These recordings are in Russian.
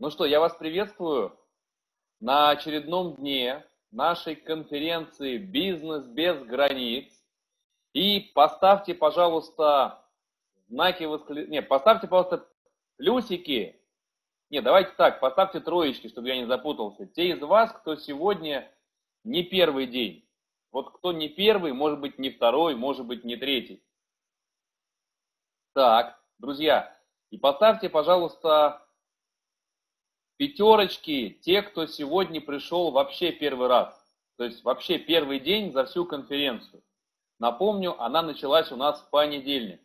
Ну что, я вас приветствую на очередном дне нашей конференции «Бизнес без границ». И поставьте, пожалуйста, знаки восклицания. Не, поставьте, пожалуйста, плюсики. Не, давайте так, поставьте троечки, чтобы я не запутался. Те из вас, кто сегодня не первый день. Вот кто не первый, может быть не второй, может быть не третий. Так, друзья, и поставьте, пожалуйста, пятерочки те, кто сегодня пришел вообще первый раз. То есть вообще первый день за всю конференцию. Напомню, она началась у нас в понедельник.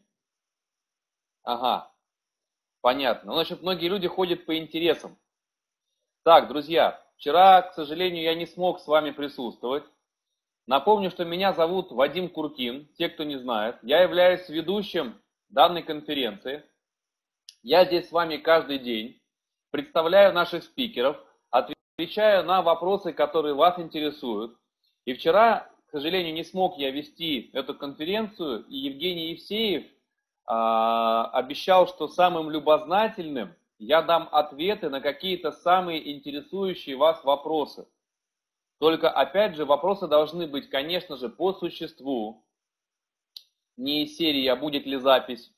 Ага, понятно. Ну, значит, многие люди ходят по интересам. Так, друзья, вчера, к сожалению, я не смог с вами присутствовать. Напомню, что меня зовут Вадим Куркин, те, кто не знает. Я являюсь ведущим данной конференции. Я здесь с вами каждый день представляю наших спикеров, отвечаю на вопросы, которые вас интересуют. И вчера, к сожалению, не смог я вести эту конференцию, и Евгений Евсеев а, обещал, что самым любознательным я дам ответы на какие-то самые интересующие вас вопросы. Только, опять же, вопросы должны быть, конечно же, по существу, не из серии «А будет ли запись?»,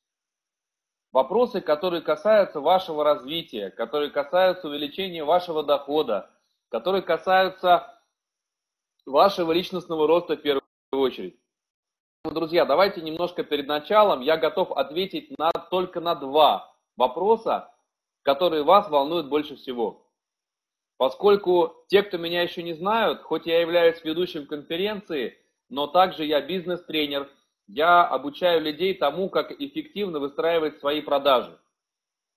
Вопросы, которые касаются вашего развития, которые касаются увеличения вашего дохода, которые касаются вашего личностного роста в первую очередь. Друзья, давайте немножко перед началом я готов ответить на, только на два вопроса, которые вас волнуют больше всего. Поскольку те, кто меня еще не знают, хоть я являюсь ведущим конференции, но также я бизнес-тренер, я обучаю людей тому, как эффективно выстраивать свои продажи.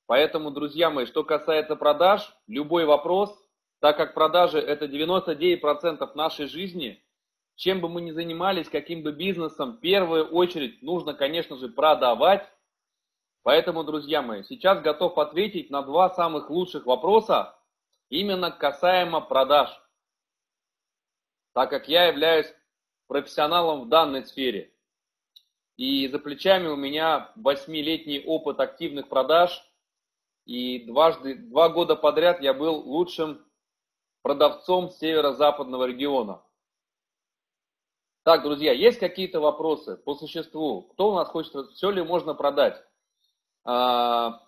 Поэтому, друзья мои, что касается продаж, любой вопрос, так как продажи это 99% нашей жизни, чем бы мы ни занимались, каким бы бизнесом, в первую очередь нужно, конечно же, продавать. Поэтому, друзья мои, сейчас готов ответить на два самых лучших вопроса, именно касаемо продаж. Так как я являюсь профессионалом в данной сфере – и за плечами у меня восьмилетний опыт активных продаж. И дважды, два года подряд я был лучшим продавцом северо-западного региона. Так, друзья, есть какие-то вопросы по существу? Кто у нас хочет, все ли можно продать? А,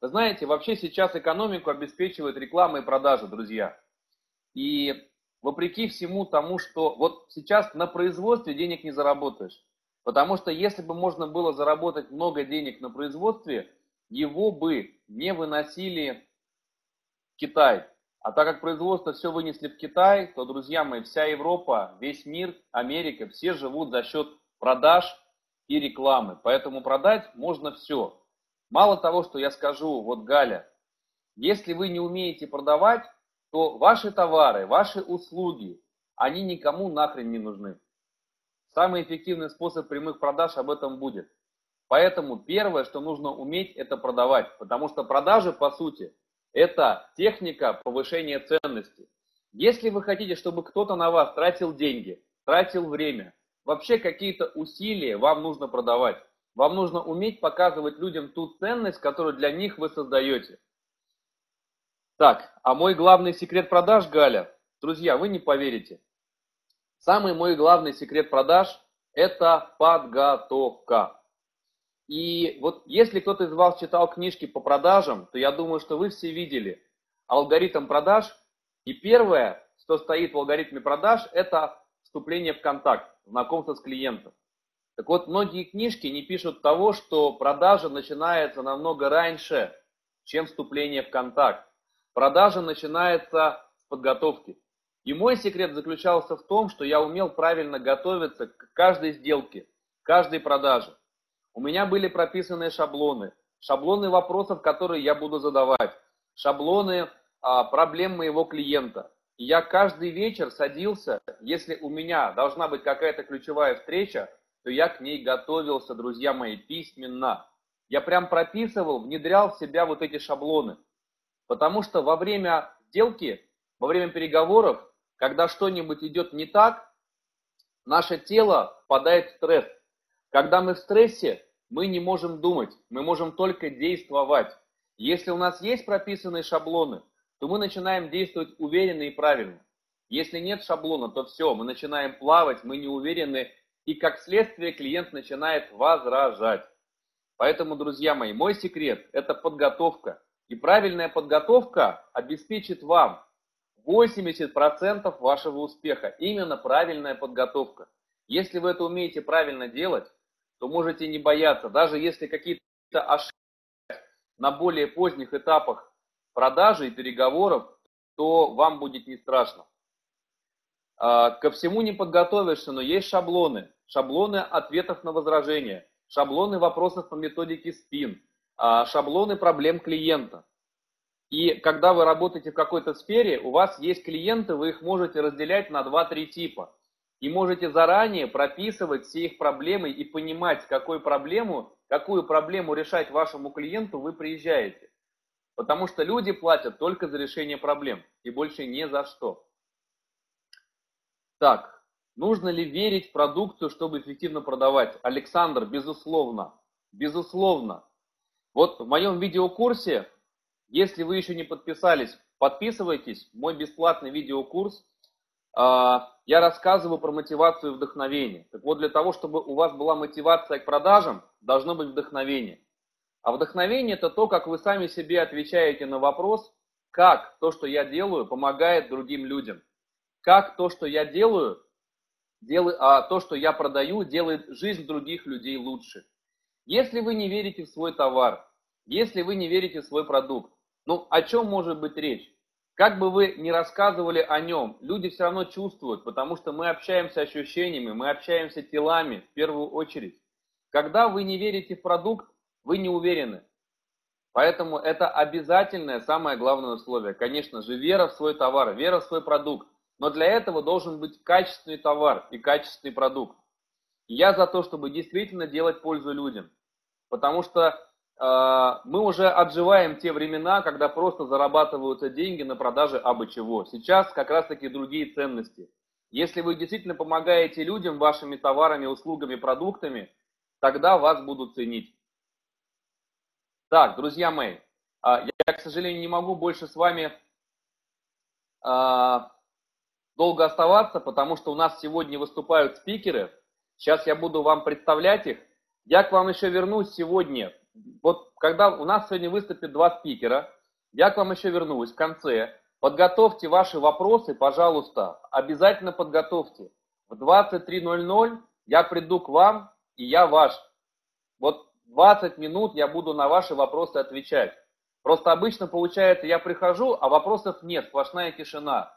знаете, вообще сейчас экономику обеспечивает реклама и продажи, друзья. И вопреки всему тому, что вот сейчас на производстве денег не заработаешь. Потому что если бы можно было заработать много денег на производстве, его бы не выносили в Китай. А так как производство все вынесли в Китай, то, друзья мои, вся Европа, весь мир, Америка, все живут за счет продаж и рекламы. Поэтому продать можно все. Мало того, что я скажу, вот Галя, если вы не умеете продавать, то ваши товары, ваши услуги, они никому нахрен не нужны. Самый эффективный способ прямых продаж об этом будет. Поэтому первое, что нужно уметь, это продавать. Потому что продажи, по сути, это техника повышения ценности. Если вы хотите, чтобы кто-то на вас тратил деньги, тратил время, вообще какие-то усилия вам нужно продавать. Вам нужно уметь показывать людям ту ценность, которую для них вы создаете. Так, а мой главный секрет продаж, Галя, друзья, вы не поверите. Самый мой главный секрет продаж – это подготовка. И вот если кто-то из вас читал книжки по продажам, то я думаю, что вы все видели алгоритм продаж. И первое, что стоит в алгоритме продаж, это вступление в контакт, знакомство с клиентом. Так вот, многие книжки не пишут того, что продажа начинается намного раньше, чем вступление в контакт. Продажа начинается с подготовки. И мой секрет заключался в том, что я умел правильно готовиться к каждой сделке, каждой продаже. У меня были прописаны шаблоны, шаблоны вопросов, которые я буду задавать, шаблоны а, проблем моего клиента. И я каждый вечер садился, если у меня должна быть какая-то ключевая встреча, то я к ней готовился, друзья мои, письменно. Я прям прописывал, внедрял в себя вот эти шаблоны. Потому что во время сделки, во время переговоров когда что-нибудь идет не так, наше тело впадает в стресс. Когда мы в стрессе, мы не можем думать, мы можем только действовать. Если у нас есть прописанные шаблоны, то мы начинаем действовать уверенно и правильно. Если нет шаблона, то все, мы начинаем плавать, мы не уверены, и как следствие клиент начинает возражать. Поэтому, друзья мои, мой секрет – это подготовка. И правильная подготовка обеспечит вам 80% вашего успеха. Именно правильная подготовка. Если вы это умеете правильно делать, то можете не бояться. Даже если какие-то ошибки на более поздних этапах продажи и переговоров, то вам будет не страшно. А, ко всему не подготовишься, но есть шаблоны. Шаблоны ответов на возражения, шаблоны вопросов по методике СПИН, а, шаблоны проблем клиента. И когда вы работаете в какой-то сфере, у вас есть клиенты, вы их можете разделять на 2-3 типа. И можете заранее прописывать все их проблемы и понимать, какую проблему, какую проблему решать вашему клиенту вы приезжаете. Потому что люди платят только за решение проблем и больше ни за что. Так, нужно ли верить в продукцию, чтобы эффективно продавать? Александр, безусловно. Безусловно. Вот в моем видеокурсе, если вы еще не подписались, подписывайтесь. Мой бесплатный видеокурс. А, я рассказываю про мотивацию и вдохновение. Так вот, для того, чтобы у вас была мотивация к продажам, должно быть вдохновение. А вдохновение – это то, как вы сами себе отвечаете на вопрос, как то, что я делаю, помогает другим людям. Как то, что я делаю, делаю а то, что я продаю, делает жизнь других людей лучше. Если вы не верите в свой товар, если вы не верите в свой продукт, ну о чем может быть речь? Как бы вы ни рассказывали о нем, люди все равно чувствуют, потому что мы общаемся ощущениями, мы общаемся телами в первую очередь. Когда вы не верите в продукт, вы не уверены. Поэтому это обязательное, самое главное условие. Конечно же, вера в свой товар, вера в свой продукт. Но для этого должен быть качественный товар и качественный продукт. Я за то, чтобы действительно делать пользу людям. Потому что мы уже отживаем те времена, когда просто зарабатываются деньги на продаже абы чего. Сейчас как раз таки другие ценности. Если вы действительно помогаете людям вашими товарами, услугами, продуктами, тогда вас будут ценить. Так, друзья мои, а, я, к сожалению, не могу больше с вами а, долго оставаться, потому что у нас сегодня выступают спикеры. Сейчас я буду вам представлять их. Я к вам еще вернусь сегодня. Вот когда у нас сегодня выступит два спикера, я к вам еще вернусь в конце. Подготовьте ваши вопросы, пожалуйста. Обязательно подготовьте. В 23.00 я приду к вам, и я ваш. Вот 20 минут я буду на ваши вопросы отвечать. Просто обычно получается, я прихожу, а вопросов нет, сплошная тишина.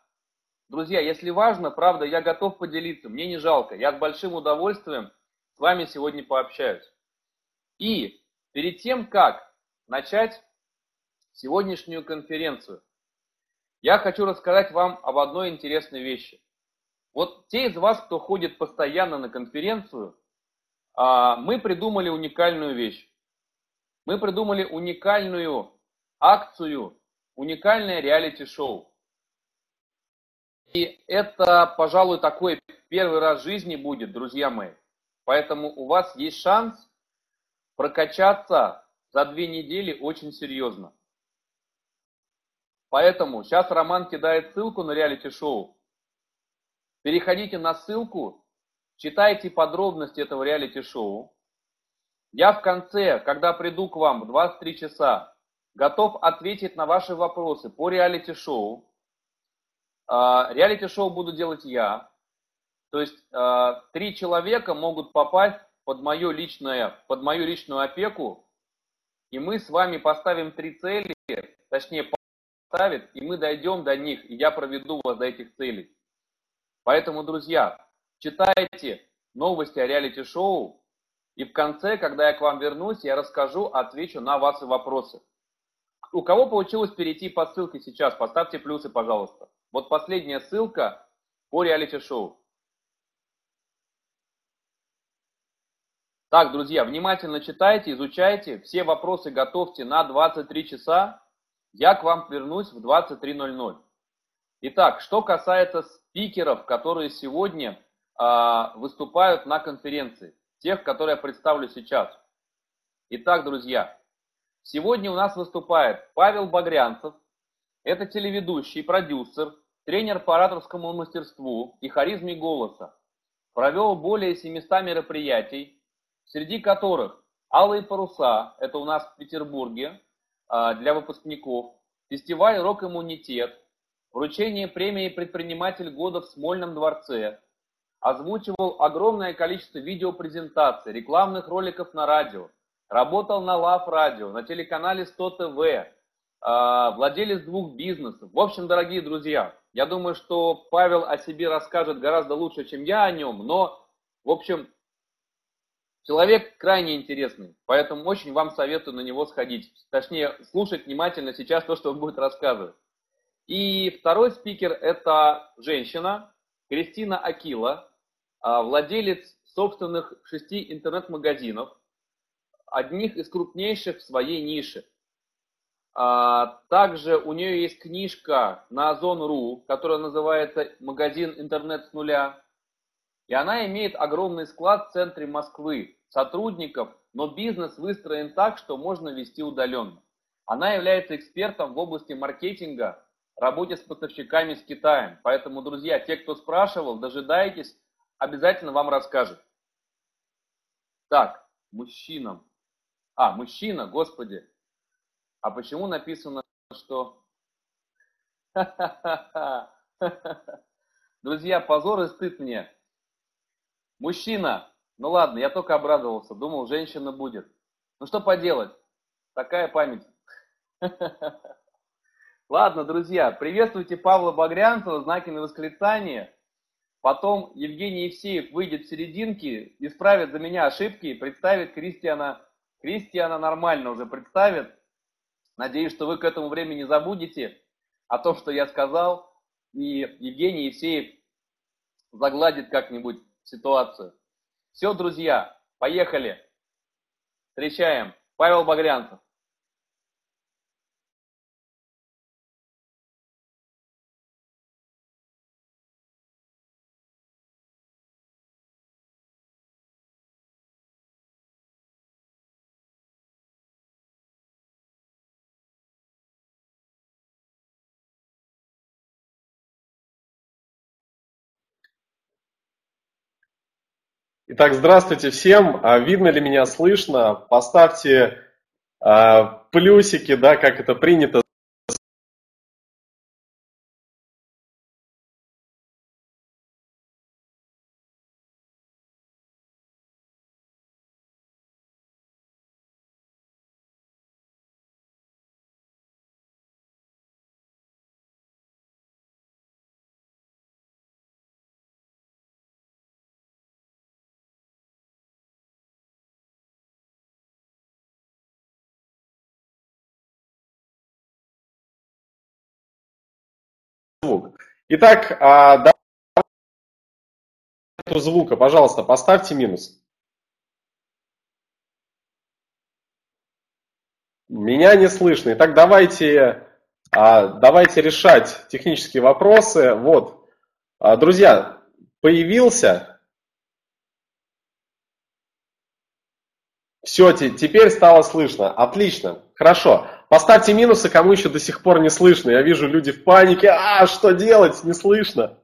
Друзья, если важно, правда, я готов поделиться, мне не жалко. Я с большим удовольствием с вами сегодня пообщаюсь. И перед тем, как начать сегодняшнюю конференцию, я хочу рассказать вам об одной интересной вещи. Вот те из вас, кто ходит постоянно на конференцию, а, мы придумали уникальную вещь. Мы придумали уникальную акцию, уникальное реалити-шоу. И это, пожалуй, такой первый раз в жизни будет, друзья мои. Поэтому у вас есть шанс прокачаться за две недели очень серьезно. Поэтому сейчас Роман кидает ссылку на реалити-шоу. Переходите на ссылку, читайте подробности этого реалити-шоу. Я в конце, когда приду к вам в 23 часа, готов ответить на ваши вопросы по реалити-шоу. А, реалити-шоу буду делать я. То есть а, три человека могут попасть под, мое личное, под мою личную опеку, и мы с вами поставим три цели, точнее поставит, и мы дойдем до них, и я проведу вас до этих целей. Поэтому, друзья, читайте новости о реалити-шоу, и в конце, когда я к вам вернусь, я расскажу, отвечу на ваши вопросы. У кого получилось перейти по ссылке сейчас, поставьте плюсы, пожалуйста. Вот последняя ссылка по реалити-шоу. Так, друзья, внимательно читайте, изучайте, все вопросы готовьте на 23 часа. Я к вам вернусь в 23.00. Итак, что касается спикеров, которые сегодня э, выступают на конференции, тех, которые я представлю сейчас. Итак, друзья, Сегодня у нас выступает Павел Багрянцев. Это телеведущий, продюсер, тренер по ораторскому мастерству и харизме голоса. Провел более 700 мероприятий, среди которых «Алые паруса» – это у нас в Петербурге а, для выпускников, фестиваль «Рок-иммунитет», вручение премии «Предприниматель года» в Смольном дворце, озвучивал огромное количество видеопрезентаций, рекламных роликов на радио, работал на Лав Радио, на телеканале 100 ТВ, а, владелец двух бизнесов. В общем, дорогие друзья, я думаю, что Павел о себе расскажет гораздо лучше, чем я о нем, но, в общем, человек крайне интересный, поэтому очень вам советую на него сходить, точнее, слушать внимательно сейчас то, что он будет рассказывать. И второй спикер – это женщина, Кристина Акила, а, владелец собственных шести интернет-магазинов, одних из крупнейших в своей нише. А, также у нее есть книжка на Озон.ру, которая называется «Магазин интернет с нуля». И она имеет огромный склад в центре Москвы, сотрудников, но бизнес выстроен так, что можно вести удаленно. Она является экспертом в области маркетинга, работе с поставщиками с Китаем. Поэтому, друзья, те, кто спрашивал, дожидайтесь, обязательно вам расскажет. Так, мужчинам. А, мужчина, господи. А почему написано, что... Друзья, позор и стыд мне. Мужчина. Ну ладно, я только обрадовался. Думал, женщина будет. Ну что поделать? Такая память. Ладно, друзья, приветствуйте Павла Багрянцева, знаки на восклицание. Потом Евгений Евсеев выйдет в серединке, исправит за меня ошибки, представит Кристиана. Кристиана нормально уже представит. Надеюсь, что вы к этому времени забудете о том, что я сказал, и Евгений Евсеев загладит как-нибудь ситуацию. Все, друзья, поехали. Встречаем. Павел Багрянцев. Итак, здравствуйте всем. А видно ли меня, слышно? Поставьте а, плюсики, да, как это принято Итак, а, давайте звука, пожалуйста, поставьте минус. Меня не слышно. Итак, давайте, а, давайте решать технические вопросы. Вот, а, друзья, появился. Все, теперь стало слышно. Отлично, хорошо. Поставьте минусы, кому еще до сих пор не слышно. Я вижу люди в панике. А, что делать? Не слышно.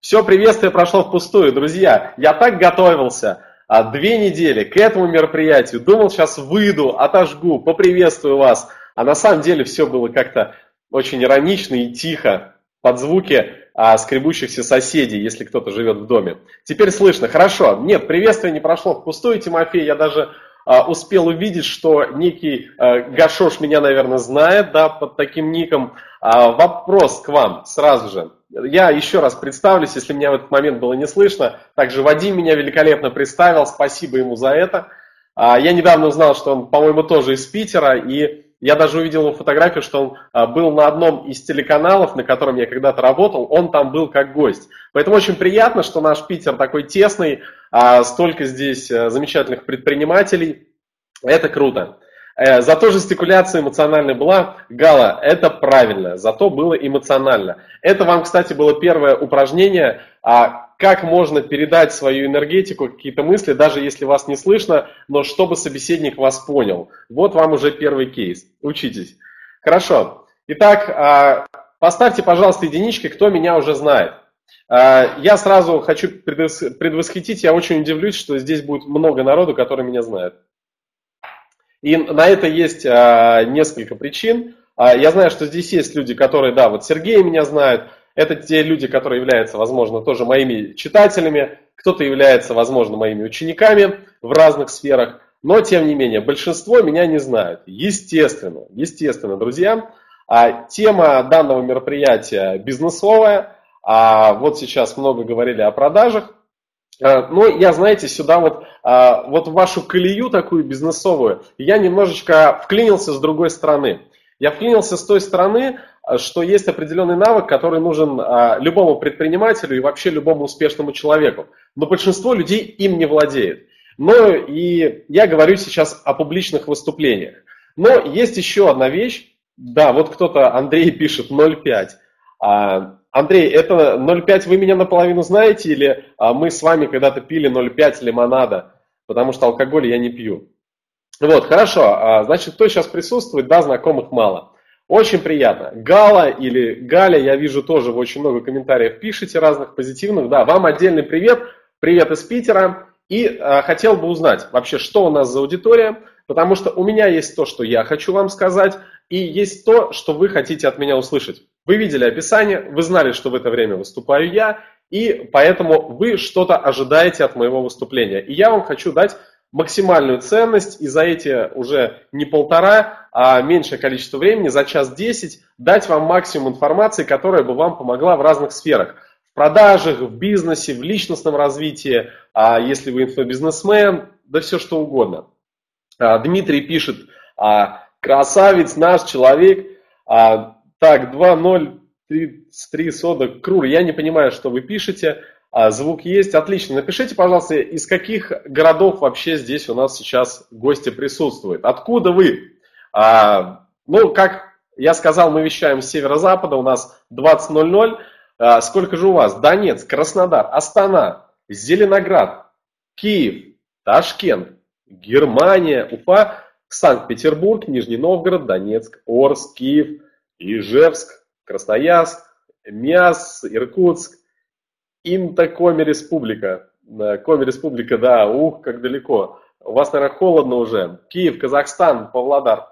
Все приветствие прошло впустую. Друзья, я так готовился а, две недели к этому мероприятию. Думал, сейчас выйду, отожгу, поприветствую вас. А на самом деле все было как-то очень иронично и тихо под звуки а, скребущихся соседей, если кто-то живет в доме. Теперь слышно. Хорошо. Нет, приветствие не прошло впустую, Тимофей. Я даже успел увидеть, что некий а, Гашош меня, наверное, знает, да, под таким ником. А, вопрос к вам сразу же. Я еще раз представлюсь, если меня в этот момент было не слышно. Также Вадим меня великолепно представил, спасибо ему за это. Я недавно узнал, что он, по-моему, тоже из Питера, и я даже увидел его фотографию, что он а, был на одном из телеканалов, на котором я когда-то работал, он там был как гость. Поэтому очень приятно, что наш Питер такой тесный, а, столько здесь а, замечательных предпринимателей. Это круто. Э, зато жестикуляция эмоциональная была. Гала, это правильно, зато было эмоционально. Это вам, кстати, было первое упражнение, как можно передать свою энергетику, какие-то мысли, даже если вас не слышно, но чтобы собеседник вас понял. Вот вам уже первый кейс. Учитесь. Хорошо. Итак, а, поставьте, пожалуйста, единички, кто меня уже знает. А, я сразу хочу предвосхитить, я очень удивлюсь, что здесь будет много народу, который меня знает. И на это есть а, несколько причин. Я знаю, что здесь есть люди, которые, да, вот Сергей меня знает, это те люди, которые являются, возможно, тоже моими читателями, кто-то является, возможно, моими учениками в разных сферах, но, тем не менее, большинство меня не знают. Естественно, естественно, друзья, а тема данного мероприятия бизнесовая, а вот сейчас много говорили о продажах, а, но я, знаете, сюда вот, а, вот в вашу колею такую бизнесовую, я немножечко вклинился с другой стороны. Я вклинился с той стороны, что есть определенный навык, который нужен а, любому предпринимателю и вообще любому успешному человеку. Но большинство людей им не владеет. Но и я говорю сейчас о публичных выступлениях. Но есть еще одна вещь. Да, вот кто-то, Андрей пишет 0,5. А, Андрей, это 0,5 вы меня наполовину знаете или а, мы с вами когда-то пили 0,5 лимонада? Потому что алкоголь я не пью. Вот, хорошо. А, значит, кто сейчас присутствует? Да, знакомых мало. Очень приятно. Гала или Галя, я вижу тоже, вы очень много комментариев пишете разных позитивных. Да, вам отдельный привет. Привет из Питера. И э, хотел бы узнать вообще, что у нас за аудитория, потому что у меня есть то, что я хочу вам сказать, и есть то, что вы хотите от меня услышать. Вы видели описание, вы знали, что в это время выступаю я, и поэтому вы что-то ожидаете от моего выступления. И я вам хочу дать максимальную ценность и за эти уже не полтора, а меньшее количество времени, за час десять, дать вам максимум информации, которая бы вам помогла в разных сферах. В продажах, в бизнесе, в личностном развитии, а если вы инфобизнесмен, да все что угодно. А, Дмитрий пишет, а, красавец наш человек, а, так, 2-0, 3 сода, крур, я не понимаю, что вы пишете, звук есть, отлично. Напишите, пожалуйста, из каких городов вообще здесь у нас сейчас гости присутствуют. Откуда вы? А, ну, как я сказал, мы вещаем с северо-запада, у нас 20.00. А, сколько же у вас? Донецк, Краснодар, Астана, Зеленоград, Киев, Ташкент, Германия, Уфа, Санкт-Петербург, Нижний Новгород, Донецк, Орск, Киев, Ижевск, Красноярск, Мяс, Иркутск, Инта Коми Республика. Коми Республика, да, ух, как далеко. У вас, наверное, холодно уже. Киев, Казахстан, Павлодар,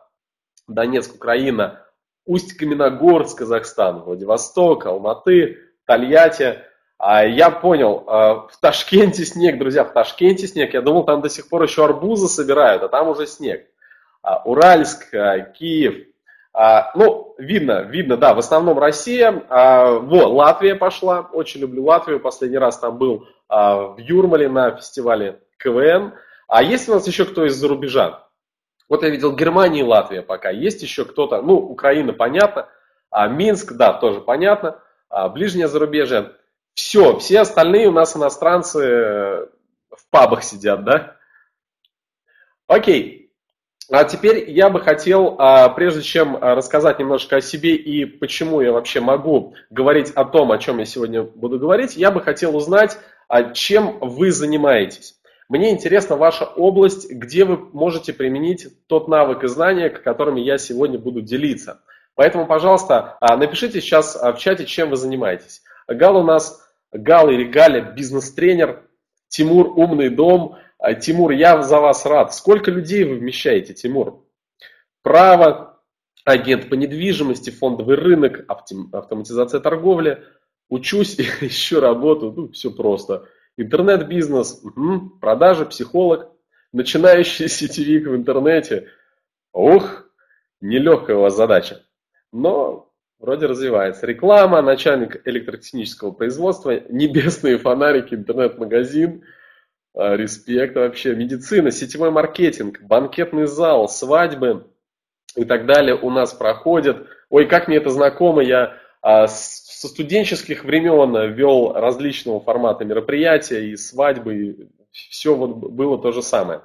Донецк, Украина, Усть-Каменогорск, Казахстан, Владивосток, Алматы, Тольятти. А я понял, а, в Ташкенте снег, друзья, в Ташкенте снег. Я думал, там до сих пор еще арбузы собирают, а там уже снег. А, Уральск, а, Киев, а, ну, видно, видно, да, в основном Россия. А, во, Латвия пошла, очень люблю Латвию. Последний раз там был а, в Юрмале на фестивале КВН. А есть у нас еще кто из-за рубежа? Вот я видел Германия и Латвия пока. Есть еще кто-то, ну, Украина, понятно. А Минск, да, тоже понятно. А, ближнее зарубежье. Все, все остальные у нас иностранцы в пабах сидят, да? Окей, а теперь я бы хотел, а, прежде чем а, рассказать немножко о себе и почему я вообще могу говорить о том, о чем я сегодня буду говорить, я бы хотел узнать, а, чем вы занимаетесь. Мне интересна ваша область, где вы можете применить тот навык и знания, которыми я сегодня буду делиться. Поэтому, пожалуйста, напишите сейчас в чате, чем вы занимаетесь. Гал у нас, Гал или Галя, бизнес-тренер, Тимур, умный дом – а, Тимур, я за вас рад. Сколько людей вы вмещаете, Тимур? Право, агент по недвижимости, фондовый рынок, автоматизация торговли. Учусь, ищу работу, ну, все просто. Интернет-бизнес, угу, продажи, психолог, начинающий сетевик в интернете. Ух, нелегкая у вас задача. Но вроде развивается. Реклама, начальник электротехнического производства, небесные фонарики, интернет-магазин – а, респект вообще. Медицина, сетевой маркетинг, банкетный зал, свадьбы и так далее у нас проходят. Ой, как мне это знакомо, я а, со студенческих времен вел различного формата мероприятия и свадьбы, и все вот было то же самое.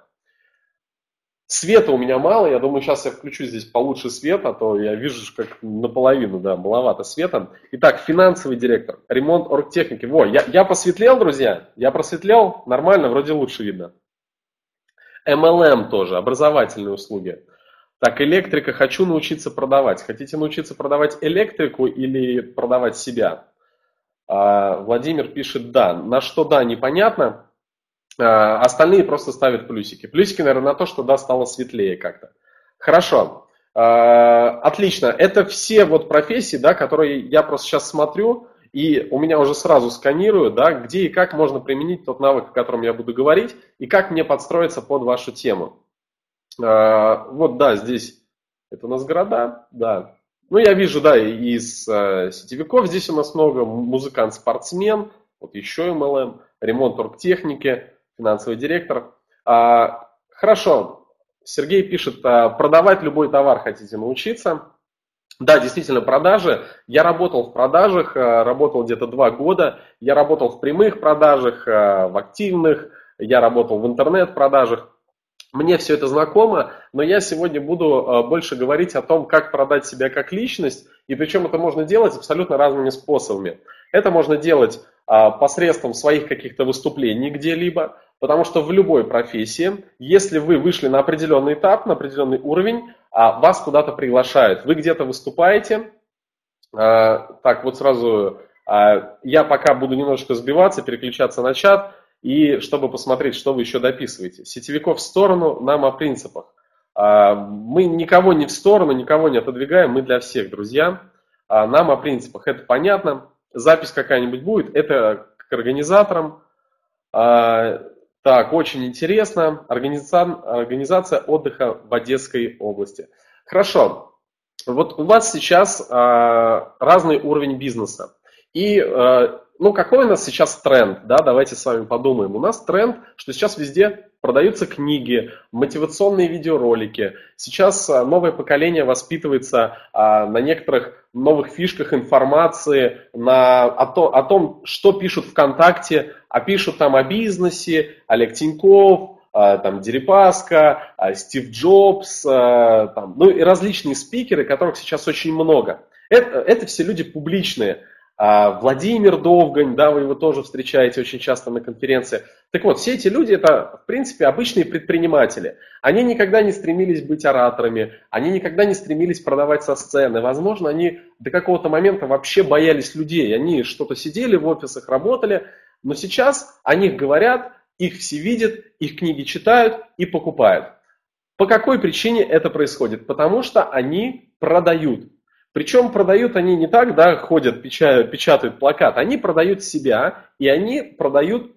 Света у меня мало, я думаю, сейчас я включу здесь получше свет, а то я вижу, как наполовину, да, маловато света. Итак, финансовый директор, ремонт оргтехники. Во, я, я посветлел, друзья, я просветлел, нормально, вроде лучше видно. MLM тоже, образовательные услуги. Так, электрика, хочу научиться продавать. Хотите научиться продавать электрику или продавать себя? А, Владимир пишет да. На что да, непонятно. А, остальные просто ставят плюсики. Плюсики, наверное, на то, что да, стало светлее как-то. Хорошо. А, отлично. Это все вот профессии, да, которые я просто сейчас смотрю, и у меня уже сразу сканируют, да, где и как можно применить тот навык, о котором я буду говорить, и как мне подстроиться под вашу тему. Вот, да, здесь это у нас города, да. Ну, я вижу, да, из э, сетевиков здесь у нас много, музыкант-спортсмен, вот еще MLM, ремонт оргтехники, финансовый директор. А, хорошо, Сергей пишет, а, продавать любой товар хотите научиться. Да, действительно, продажи. Я работал в продажах, а, работал где-то два года. Я работал в прямых продажах, а, в активных. Я работал в интернет-продажах. Мне все это знакомо, но я сегодня буду больше говорить о том, как продать себя как личность, и причем это можно делать абсолютно разными способами. Это можно делать посредством своих каких-то выступлений где-либо, потому что в любой профессии, если вы вышли на определенный этап, на определенный уровень, а, вас куда-то приглашают, вы где-то выступаете, а, так, вот сразу я пока буду немножко сбиваться, переключаться на чат, и чтобы посмотреть, что вы еще дописываете. Сетевиков в сторону, нам о принципах. А, мы никого не в сторону, никого не отодвигаем, мы для всех, друзья. А, нам о принципах, это понятно. Запись какая-нибудь будет, это к организаторам. А, так, очень интересно. Организация, организация отдыха в Одесской области. Хорошо. Вот у вас сейчас разный уровень бизнеса. И ну, какой у нас сейчас тренд, да, давайте с вами подумаем. У нас тренд, что сейчас везде продаются книги, мотивационные видеоролики. Сейчас а, новое поколение воспитывается а, на некоторых новых фишках информации, на, о, то, о том, что пишут ВКонтакте, а пишут там о бизнесе, Олег Тиньков, там Дерипаска, Стив Джобс, там, ну и различные спикеры, которых сейчас очень много. Это, это все люди публичные. А, Владимир Довгань, да, вы его тоже встречаете очень часто на конференции. Так вот, все эти люди это, в принципе, обычные предприниматели. Они никогда не стремились быть ораторами, они никогда не стремились продавать со сцены. Возможно, они до какого-то момента вообще боялись людей. Они что-то сидели в офисах, работали, но сейчас о них говорят, их все видят, их книги читают и покупают. По какой причине это происходит? Потому что они продают. Причем продают они не так, да, ходят, печатают, плакат, они продают себя, и они продают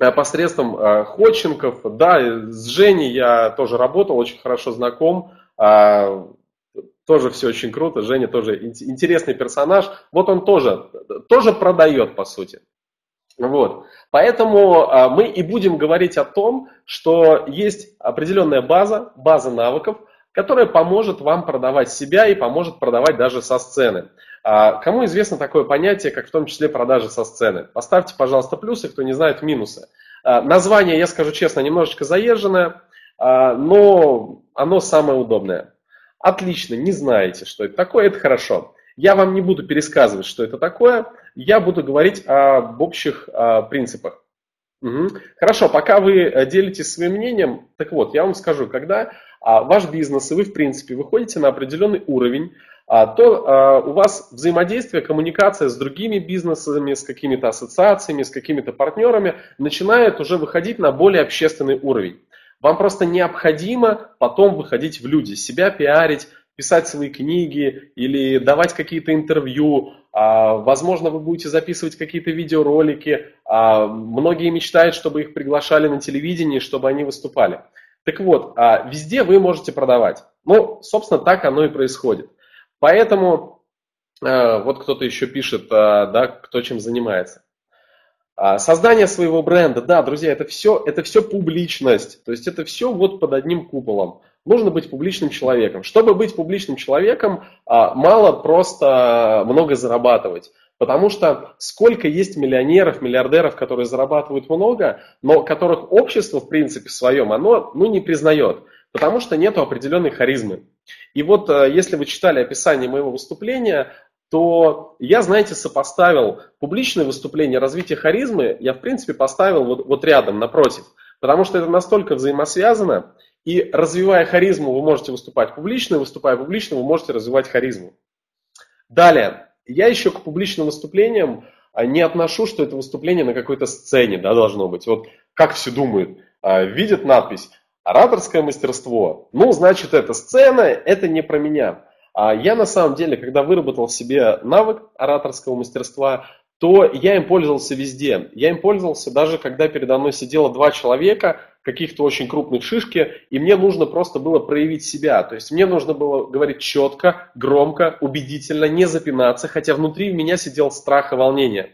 э, посредством э, ходченков. Да, с Женей я тоже работал, очень хорошо знаком, э, тоже все очень круто, Женя тоже интересный персонаж. Вот он тоже, тоже продает, по сути. Вот. Поэтому э, мы и будем говорить о том, что есть определенная база, база навыков, которая поможет вам продавать себя и поможет продавать даже со сцены. А, кому известно такое понятие, как в том числе продажи со сцены? Поставьте, пожалуйста, плюсы, кто не знает минусы. А, название, я скажу честно, немножечко заезженное, а, но оно самое удобное. Отлично, не знаете, что это такое, это хорошо. Я вам не буду пересказывать, что это такое, я буду говорить об общих принципах. Угу. Хорошо, пока вы э, делитесь своим мнением, так вот, я вам скажу, когда а, ваш бизнес и вы, в принципе, выходите на определенный уровень, а, то а, у вас взаимодействие, коммуникация с другими бизнесами, с какими-то ассоциациями, с какими-то партнерами начинает уже выходить на более общественный уровень. Вам просто необходимо потом выходить в люди, себя пиарить, писать свои книги или давать какие-то интервью. А, возможно, вы будете записывать какие-то видеоролики. А, многие мечтают, чтобы их приглашали на телевидении, чтобы они выступали. Так вот, а, везде вы можете продавать. Ну, собственно, так оно и происходит. Поэтому, вот кто-то еще пишет, да, кто чем занимается. Создание своего бренда, да, друзья, это все, это все публичность. То есть это все вот под одним куполом нужно быть публичным человеком. Чтобы быть публичным человеком, а, мало просто много зарабатывать. Потому что сколько есть миллионеров, миллиардеров, которые зарабатывают много, но которых общество, в принципе, в своем, оно ну, не признает. Потому что нет определенной харизмы. И вот э, если вы читали описание моего выступления, то я, знаете, сопоставил публичное выступление развитие харизмы, я, в принципе, поставил вот, вот рядом, напротив. Потому что это настолько взаимосвязано, и развивая харизму, вы можете выступать публично, выступая публично, вы можете развивать харизму. Далее, я еще к публичным выступлениям а, не отношу, что это выступление на какой-то сцене да, должно быть. Вот как все думают, а, видят надпись «Ораторское мастерство». Ну, значит, это сцена, это не про меня. А я на самом деле, когда выработал в себе навык ораторского мастерства, то я им пользовался везде. Я им пользовался даже когда передо мной сидело два человека, каких-то очень крупных шишки, и мне нужно просто было проявить себя. То есть мне нужно было говорить четко, громко, убедительно, не запинаться, хотя внутри меня сидел страх и волнение.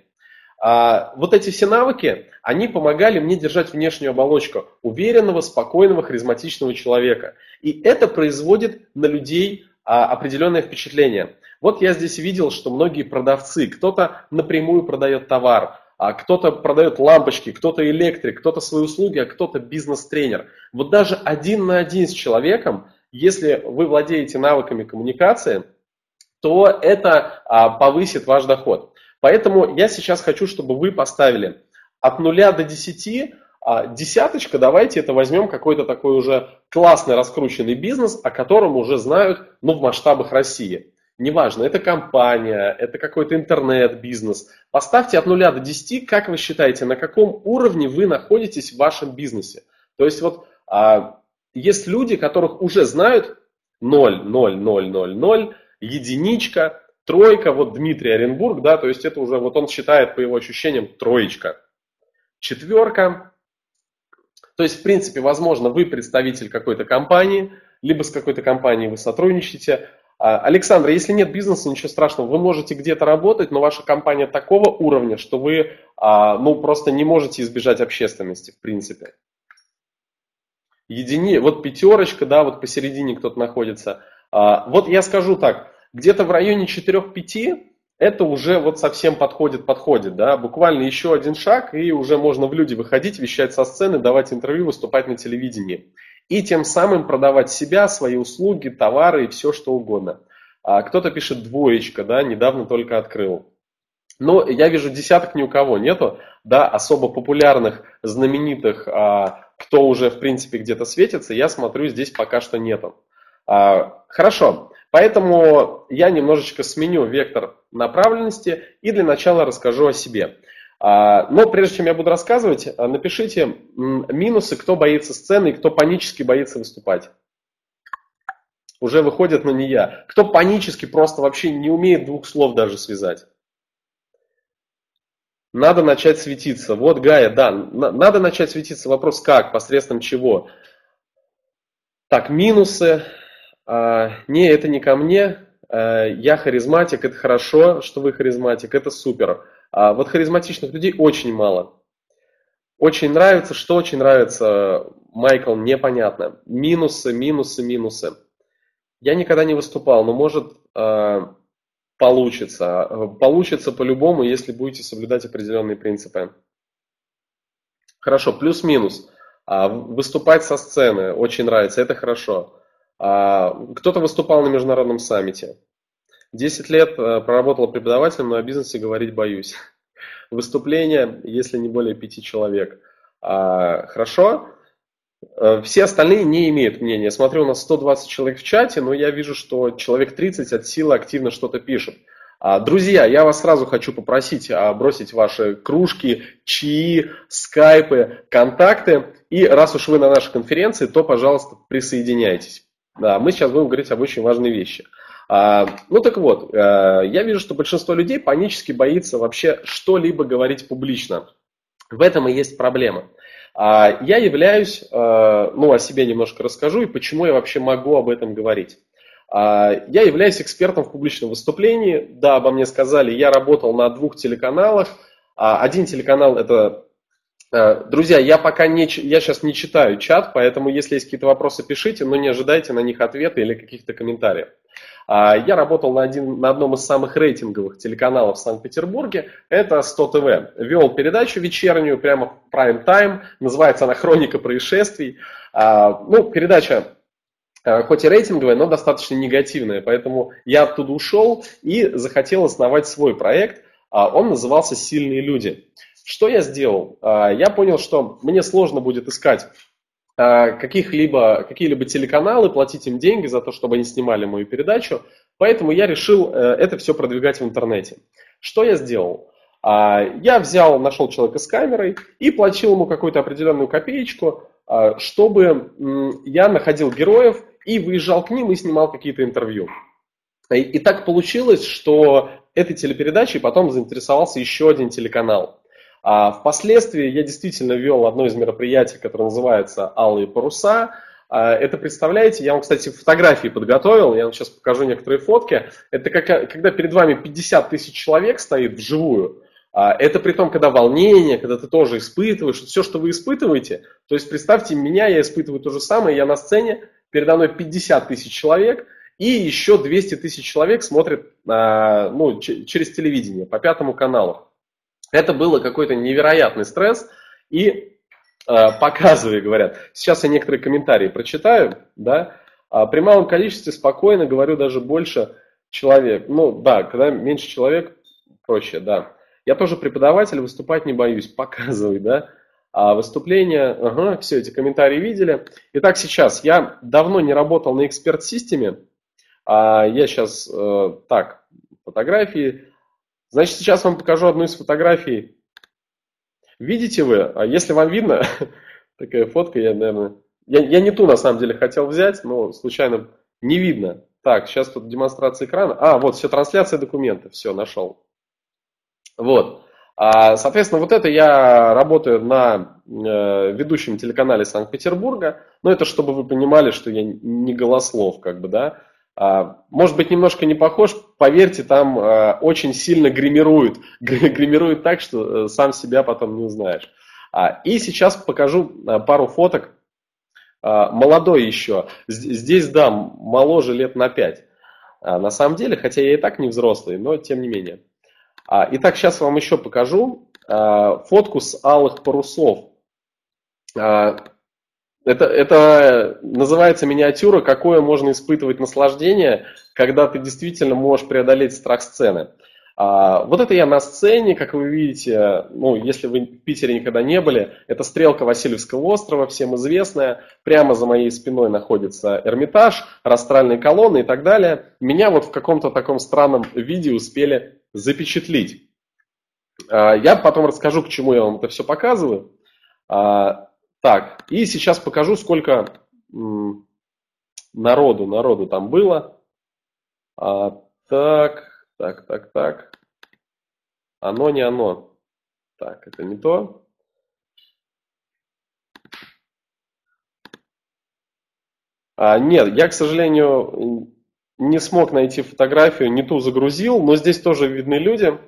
А, вот эти все навыки, они помогали мне держать внешнюю оболочку уверенного, спокойного, харизматичного человека. И это производит на людей а, определенное впечатление. Вот я здесь видел, что многие продавцы, кто-то напрямую продает товар, а кто-то продает лампочки, кто-то электрик, кто-то свои услуги, а кто-то бизнес-тренер. Вот даже один на один с человеком, если вы владеете навыками коммуникации, то это а, повысит ваш доход. Поэтому я сейчас хочу, чтобы вы поставили от 0 до 10 а десяточка, давайте это возьмем какой-то такой уже классный раскрученный бизнес, о котором уже знают ну, в масштабах России. Неважно, это компания, это какой-то интернет-бизнес. Поставьте от 0 до 10, как вы считаете, на каком уровне вы находитесь в вашем бизнесе. То есть вот а, есть люди, которых уже знают 0, 0, 0, 0, 0, единичка, тройка, вот Дмитрий Оренбург, да, то есть это уже, вот он считает по его ощущениям троечка. Четверка, то есть, в принципе, возможно, вы представитель какой-то компании, либо с какой-то компанией вы сотрудничаете, Александр, если нет бизнеса, ничего страшного, вы можете где-то работать, но ваша компания такого уровня, что вы а, ну, просто не можете избежать общественности, в принципе. Едини, вот пятерочка, да, вот посередине кто-то находится. А, вот я скажу так, где-то в районе 4-5 это уже вот совсем подходит, подходит, да, буквально еще один шаг, и уже можно в люди выходить, вещать со сцены, давать интервью, выступать на телевидении и тем самым продавать себя, свои услуги, товары и все что угодно. А кто-то пишет двоечка, да, недавно только открыл. Но я вижу десяток ни у кого нету, да, особо популярных, знаменитых, а, кто уже в принципе где-то светится, я смотрю, здесь пока что нету. А, хорошо, поэтому я немножечко сменю вектор направленности и для начала расскажу о себе. А, но прежде чем я буду рассказывать, а, напишите минусы, кто боится сцены и кто панически боится выступать. Уже выходит, но не я. Кто панически просто вообще не умеет двух слов даже связать. Надо начать светиться. Вот, Гая, да, надо начать светиться. Вопрос как, посредством чего? Так, минусы. А, не, это не ко мне. Я харизматик, это хорошо, что вы харизматик, это супер. А вот харизматичных людей очень мало. Очень нравится, что очень нравится, Майкл, непонятно. Минусы, минусы, минусы. Я никогда не выступал, но может э, получится. Получится по-любому, если будете соблюдать определенные принципы. Хорошо, плюс-минус. А, выступать со сцены очень нравится, это хорошо. А, кто-то выступал на международном саммите. 10 лет э, проработал преподавателем, но о бизнесе говорить боюсь. Выступление, если не более пяти человек. А, хорошо. Э, все остальные не имеют мнения. Смотрю, у нас 120 человек в чате, но я вижу, что человек 30 от силы активно что-то пишет. А, друзья, я вас сразу хочу попросить а, бросить ваши кружки, чаи, скайпы, контакты. И раз уж вы на нашей конференции, то, пожалуйста, присоединяйтесь. Да, мы сейчас будем говорить об очень важной вещи. А, ну так вот, э, я вижу, что большинство людей панически боится вообще что-либо говорить публично. В этом и есть проблема. А, я являюсь, э, ну о себе немножко расскажу и почему я вообще могу об этом говорить. А, я являюсь экспертом в публичном выступлении. Да, обо мне сказали, я работал на двух телеканалах. Один телеканал это э, Друзья, я пока не, я сейчас не читаю чат, поэтому если есть какие-то вопросы, пишите, но не ожидайте на них ответа или каких-то комментариев. А, я работал на, один, на одном из самых рейтинговых телеканалов в Санкт-Петербурге, это 100 ТВ. Вел передачу вечернюю, прямо в прайм-тайм, называется она «Хроника происшествий». А, ну, передача э, хоть и рейтинговая, но достаточно негативная. Поэтому я оттуда ушел и захотел основать свой проект. А, он назывался «Сильные люди». Что я сделал? А, я понял, что мне сложно будет искать каких-либо, какие-либо телеканалы, платить им деньги за то, чтобы они снимали мою передачу. Поэтому я решил э, это все продвигать в интернете. Что я сделал? А, я взял, нашел человека с камерой и платил ему какую-то определенную копеечку, а, чтобы я находил героев и выезжал к ним и снимал какие-то интервью. И, так получилось, что этой телепередачей потом заинтересовался еще один телеканал. А впоследствии я действительно вел одно из мероприятий, которое называется «Алые паруса», а, это представляете, я вам, кстати, фотографии подготовил, я вам сейчас покажу некоторые фотки. Это как, когда перед вами 50 тысяч человек стоит вживую. А, это при том, когда волнение, когда ты тоже испытываешь, все, что вы испытываете. То есть представьте меня, я испытываю то же самое, я на сцене, передо мной 50 тысяч человек, и еще 200 тысяч человек смотрят ну, через телевидение по пятому каналу. Это было какой-то невероятный стресс, и Э, показывай, говорят. Сейчас я некоторые комментарии прочитаю, да. А при малом количестве спокойно говорю даже больше человек. Ну, да, когда меньше человек, проще, да. Я тоже преподаватель, выступать не боюсь, показывай, да. А выступление, ага, все, эти комментарии видели. Итак, сейчас, я давно не работал на эксперт-системе, а я сейчас, э, так, фотографии. Значит, сейчас вам покажу одну из фотографий Видите вы, а если вам видно, такая фотка, я, наверное, я, я не ту на самом деле хотел взять, но случайно не видно. Так, сейчас тут демонстрация экрана. А, вот, все, трансляция документа, все, нашел. Вот. А, соответственно, вот это я работаю на э, ведущем телеканале Санкт-Петербурга. Но это чтобы вы понимали, что я не голослов, как бы, да. А, может быть, немножко не похож, поверьте, там а, очень сильно гримируют. Гримируют так, что э, сам себя потом не узнаешь. А, и сейчас покажу пару фоток. Молодой еще. Здесь, да, моложе лет на 5. На самом деле, хотя я и так не взрослый, но тем не менее. Итак, сейчас вам еще покажу фотку с алых парусов. Это, это называется миниатюра, какое можно испытывать наслаждение, когда ты действительно можешь преодолеть страх сцены. А, вот это я на сцене, как вы видите, ну, если вы в Питере никогда не были, это стрелка Васильевского острова, всем известная. Прямо за моей спиной находится Эрмитаж, растральные колонны и так далее. Меня вот в каком-то таком странном виде успели запечатлить. А, я потом расскажу, к чему я вам это все показываю. А, так, и сейчас покажу, сколько народу, народу там было. А, так, так, так, так. Оно не оно. Так, это не то. А, нет, я, к сожалению, не смог найти фотографию, не ту загрузил, но здесь тоже видны люди.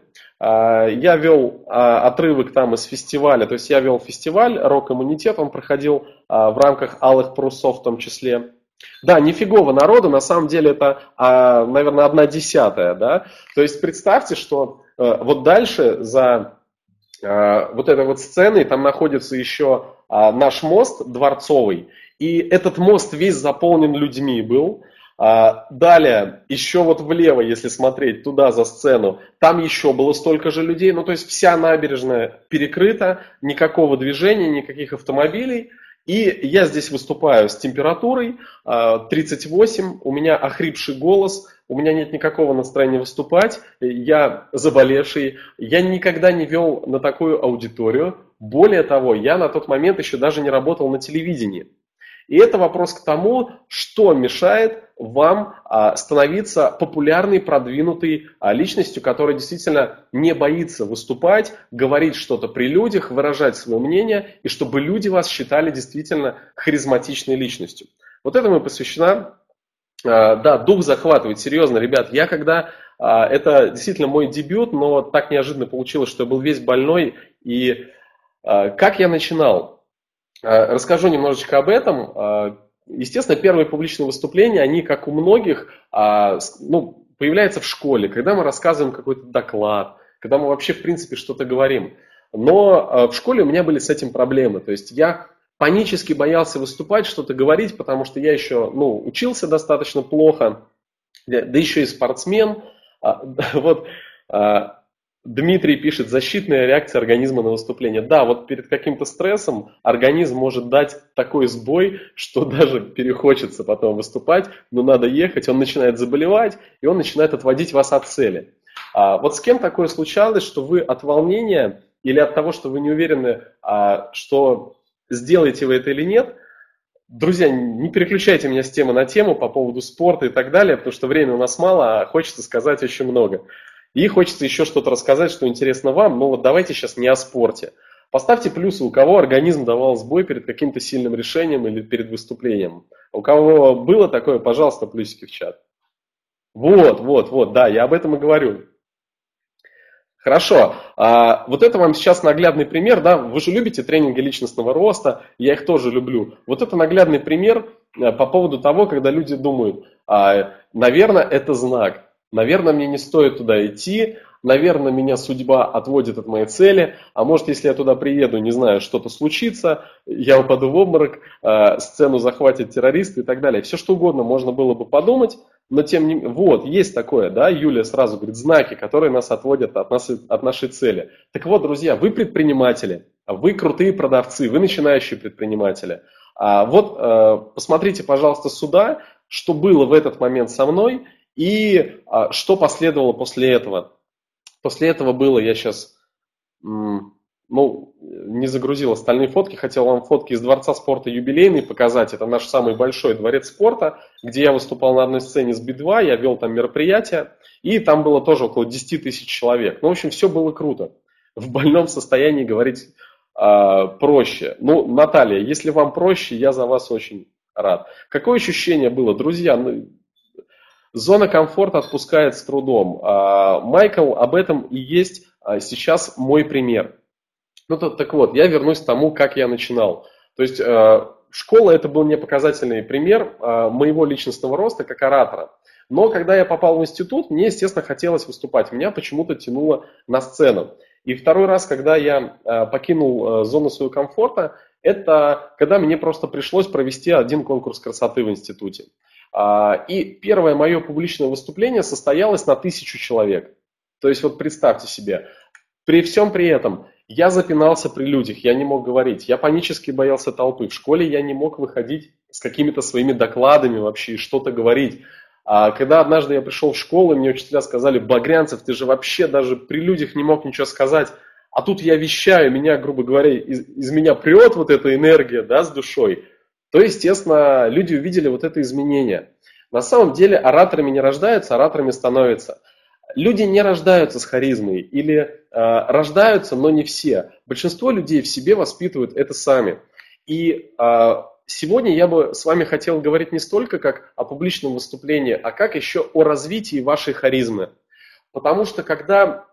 А, я вел а, отрывок там из фестиваля, то есть я вел фестиваль «Рок-иммунитет», он проходил а, в рамках «Алых парусов» в том числе. Да, нифигово народу, на самом деле это, наверное, одна десятая, да. То есть представьте, что вот дальше за вот этой вот сценой там находится еще наш мост дворцовый, и этот мост весь заполнен людьми был, а, далее, еще вот влево, если смотреть туда за сцену, там еще было столько же людей. Ну, то есть вся набережная перекрыта, никакого движения, никаких автомобилей. И я здесь выступаю с температурой 38, а, у меня охрипший голос, у меня нет никакого настроения выступать, я заболевший, я никогда не вел на такую аудиторию. Более того, я на тот момент еще даже не работал на телевидении. И это вопрос к тому, что мешает вам а, становиться популярной, продвинутой а, личностью, которая действительно не боится выступать, говорить что-то при людях, выражать свое мнение, и чтобы люди вас считали действительно харизматичной личностью. Вот этому посвящена а, да, дух захватывает, серьезно, ребят. Я когда, это действительно мой дебют, но так неожиданно получилось, что я был весь больной. И как я начинал? Э, расскажу немножечко об этом. Э, естественно, первые публичные выступления, они, как у многих, э, ну, появляются в школе, когда мы рассказываем какой-то доклад, когда мы вообще, в принципе, что-то говорим. Но в школе у меня были с этим проблемы. То есть я панически боялся выступать, что-то говорить, потому что я еще ну, учился достаточно плохо, да еще и спортсмен. А, вот а, Дмитрий пишет, защитная реакция организма на выступление. Да, вот перед каким-то стрессом организм может дать такой сбой, что даже перехочется потом выступать, но надо ехать, он начинает заболевать, и он начинает отводить вас от цели. А вот с кем такое случалось, что вы от волнения или от того, что вы не уверены, а, что сделаете вы это или нет, Друзья, не переключайте меня с темы на тему по поводу спорта и так далее, потому что времени у нас мало, а хочется сказать очень много. И хочется еще что-то рассказать, что интересно вам, но вот давайте сейчас не о спорте. Поставьте плюсы, у кого организм давал сбой перед каким-то сильным решением или перед выступлением. У кого было такое, пожалуйста, плюсики в чат. Вот, вот, вот, да, я об этом и говорю. Хорошо, а, вот это вам сейчас наглядный пример, да, вы же любите тренинги личностного роста, я их тоже люблю. Вот это наглядный пример э, по поводу того, когда люди думают, а, наверное, это знак, Наверное, мне не стоит туда идти, наверное, меня судьба отводит от моей цели, а может, если я туда приеду, не знаю, что-то случится, я упаду в обморок, э, сцену захватят террористы и так далее. Все что угодно можно было бы подумать, но тем не менее, вот, есть такое, да, Юлия сразу говорит, знаки, которые нас отводят от, нас, от нашей цели. Так вот, друзья, вы предприниматели, вы крутые продавцы, вы начинающие предприниматели. А вот э, посмотрите, пожалуйста, сюда, что было в этот момент со мной – и а, что последовало после этого? После этого было, я сейчас ну, не загрузил остальные фотки, хотел вам фотки из Дворца спорта юбилейный показать. Это наш самый большой дворец спорта, где я выступал на одной сцене с Би-2, я вел там мероприятие, и там было тоже около 10 тысяч человек. Ну, в общем, все было круто. В больном состоянии говорить э, проще. Ну, Наталья, если вам проще, я за вас очень рад. Какое ощущение было? Друзья, ну, Зона комфорта отпускает с трудом. А, Майкл, об этом и есть а, сейчас мой пример. Ну то, так вот, я вернусь к тому, как я начинал. То есть а, школа это был не показательный пример моего личностного роста как оратора. Но когда я попал в институт, мне, естественно, хотелось выступать. Меня почему-то тянуло на сцену. И второй раз, когда я покинул зону своего комфорта, это когда мне просто пришлось провести один конкурс красоты в институте. А, и первое мое публичное выступление состоялось на тысячу человек. То есть вот представьте себе, при всем при этом я запинался при людях, я не мог говорить, я панически боялся толпы. В школе я не мог выходить с какими-то своими докладами вообще и что-то говорить. А когда однажды я пришел в школу, мне учителя сказали, Багрянцев, ты же вообще даже при людях не мог ничего сказать. А тут я вещаю, меня, грубо говоря, из, из меня прет вот эта энергия да, с душой то, естественно, люди увидели вот это изменение. На самом деле ораторами не рождаются, ораторами становятся. Люди не рождаются с харизмой или э, рождаются, но не все. Большинство людей в себе воспитывают это сами. И э, сегодня я бы с вами хотел говорить не столько как о публичном выступлении, а как еще о развитии вашей харизмы. Потому что когда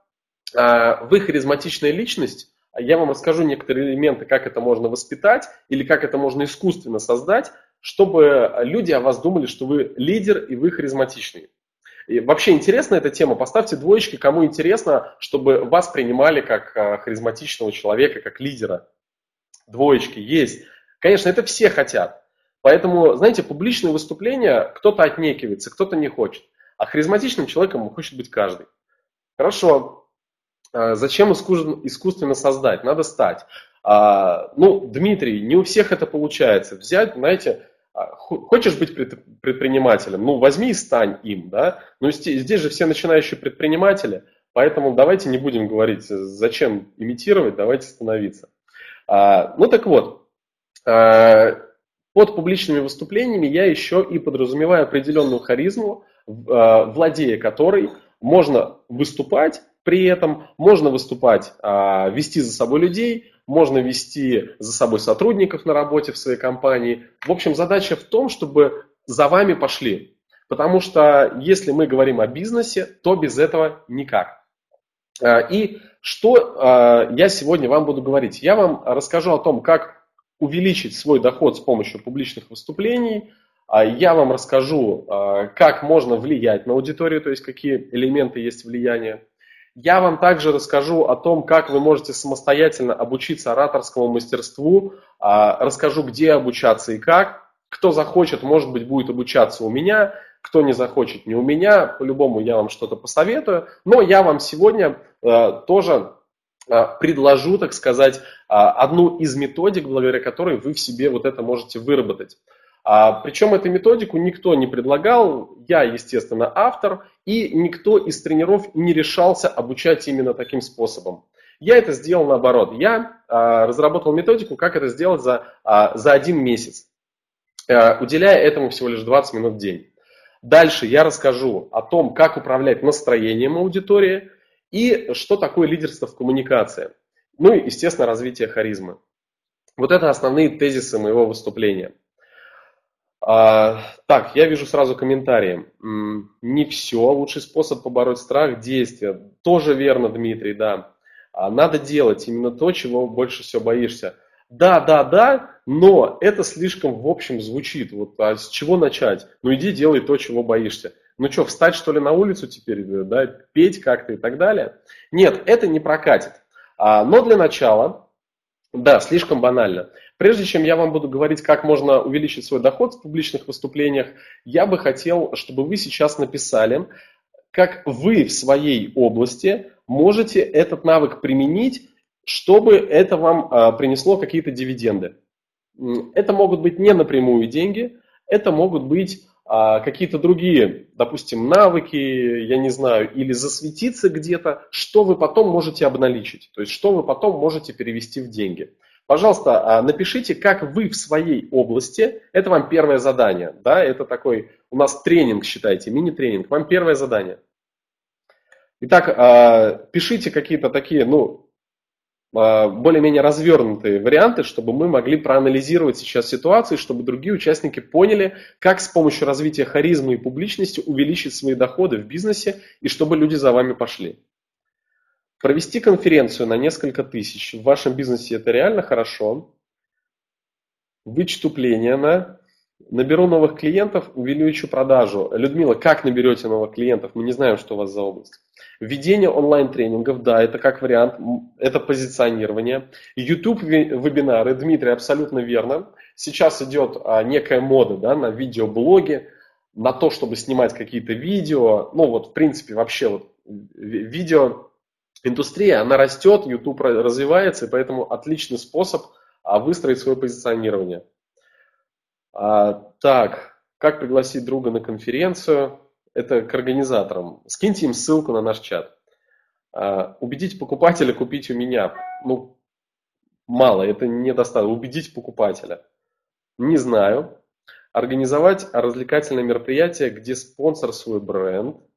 э, вы харизматичная личность, я вам расскажу некоторые элементы, как это можно воспитать или как это можно искусственно создать, чтобы люди о вас думали, что вы лидер и вы харизматичный. И вообще интересна эта тема. Поставьте двоечки, кому интересно, чтобы вас принимали как а, харизматичного человека, как лидера. Двоечки есть. Конечно, это все хотят. Поэтому, знаете, публичные выступления кто-то отнекивается, кто-то не хочет. А харизматичным человеком хочет быть каждый. Хорошо, а, зачем искусственно создать? Надо стать. А, ну, Дмитрий, не у всех это получается. Взять, знаете, а, хочешь быть предпринимателем, ну, возьми и стань им, да. Здесь, здесь же все начинающие предприниматели, поэтому давайте не будем говорить, зачем имитировать, давайте становиться. Ну, так вот, под публичными выступлениями я еще и подразумеваю определенную харизму, владея которой можно выступать при этом можно выступать, а, вести за собой людей, можно вести за собой сотрудников на работе в своей компании. В общем, задача в том, чтобы за вами пошли. Потому что если мы говорим о бизнесе, то без этого никак. А, и что а, я сегодня вам буду говорить? Я вам расскажу о том, как увеличить свой доход с помощью публичных выступлений. Я вам расскажу, как можно влиять на аудиторию, то есть какие элементы есть влияния. Я вам также расскажу о том, как вы можете самостоятельно обучиться ораторскому мастерству, а, расскажу, где обучаться и как. Кто захочет, может быть, будет обучаться у меня, кто не захочет, не у меня. По-любому я вам что-то посоветую. Но я вам сегодня э, тоже э, предложу, так сказать, одну из методик, благодаря которой вы в себе вот это можете выработать. А, причем эту методику никто не предлагал, я, естественно, автор, и никто из тренеров не решался обучать именно таким способом. Я это сделал наоборот. Я а, разработал методику, как это сделать за, а, за один месяц, а, уделяя этому всего лишь 20 минут в день. Дальше я расскажу о том, как управлять настроением аудитории и что такое лидерство в коммуникации. Ну и, естественно, развитие харизмы. Вот это основные тезисы моего выступления. А, так, я вижу сразу комментарии. Не все. Лучший способ побороть страх – действие. Тоже верно, Дмитрий, да. А, надо делать именно то, чего больше всего боишься. Да, да, да, но это слишком в общем звучит. Вот, а с чего начать? Ну иди делай то, чего боишься. Ну что, встать что ли на улицу теперь, да, петь как-то и так далее? Нет, это не прокатит. А, но для начала, да, слишком банально. Прежде чем я вам буду говорить, как можно увеличить свой доход в публичных выступлениях, я бы хотел, чтобы вы сейчас написали, как вы в своей области можете этот навык применить, чтобы это вам а, принесло какие-то дивиденды. Это могут быть не напрямую деньги, это могут быть а, какие-то другие, допустим, навыки, я не знаю, или засветиться где-то, что вы потом можете обналичить, то есть что вы потом можете перевести в деньги. Пожалуйста, а, напишите, как вы в своей области, это вам первое задание, да, это такой, у нас тренинг, считайте, мини-тренинг, вам первое задание. Итак, а, пишите какие-то такие, ну, более-менее развернутые варианты, чтобы мы могли проанализировать сейчас ситуацию, чтобы другие участники поняли, как с помощью развития харизмы и публичности увеличить свои доходы в бизнесе и чтобы люди за вами пошли. Провести конференцию на несколько тысяч в вашем бизнесе это реально хорошо. Вычтупление на Наберу новых клиентов, увеличу продажу. Людмила, как наберете новых клиентов? Мы не знаем, что у вас за область. Введение онлайн-тренингов, да, это как вариант, это позиционирование. YouTube вебинары, Дмитрий, абсолютно верно. Сейчас идет а, некая мода да, на видеоблоги, на то, чтобы снимать какие-то видео. Ну вот, в принципе, вообще вот видео индустрия, она растет, YouTube развивается, и поэтому отличный способ а, выстроить свое позиционирование. А, так, как пригласить друга на конференцию? Это к организаторам. Скиньте им ссылку на наш чат. А, убедить покупателя купить у меня. Ну, мало, это недостаточно. Убедить покупателя. Не знаю. Организовать развлекательное мероприятие, где спонсор свой бренд –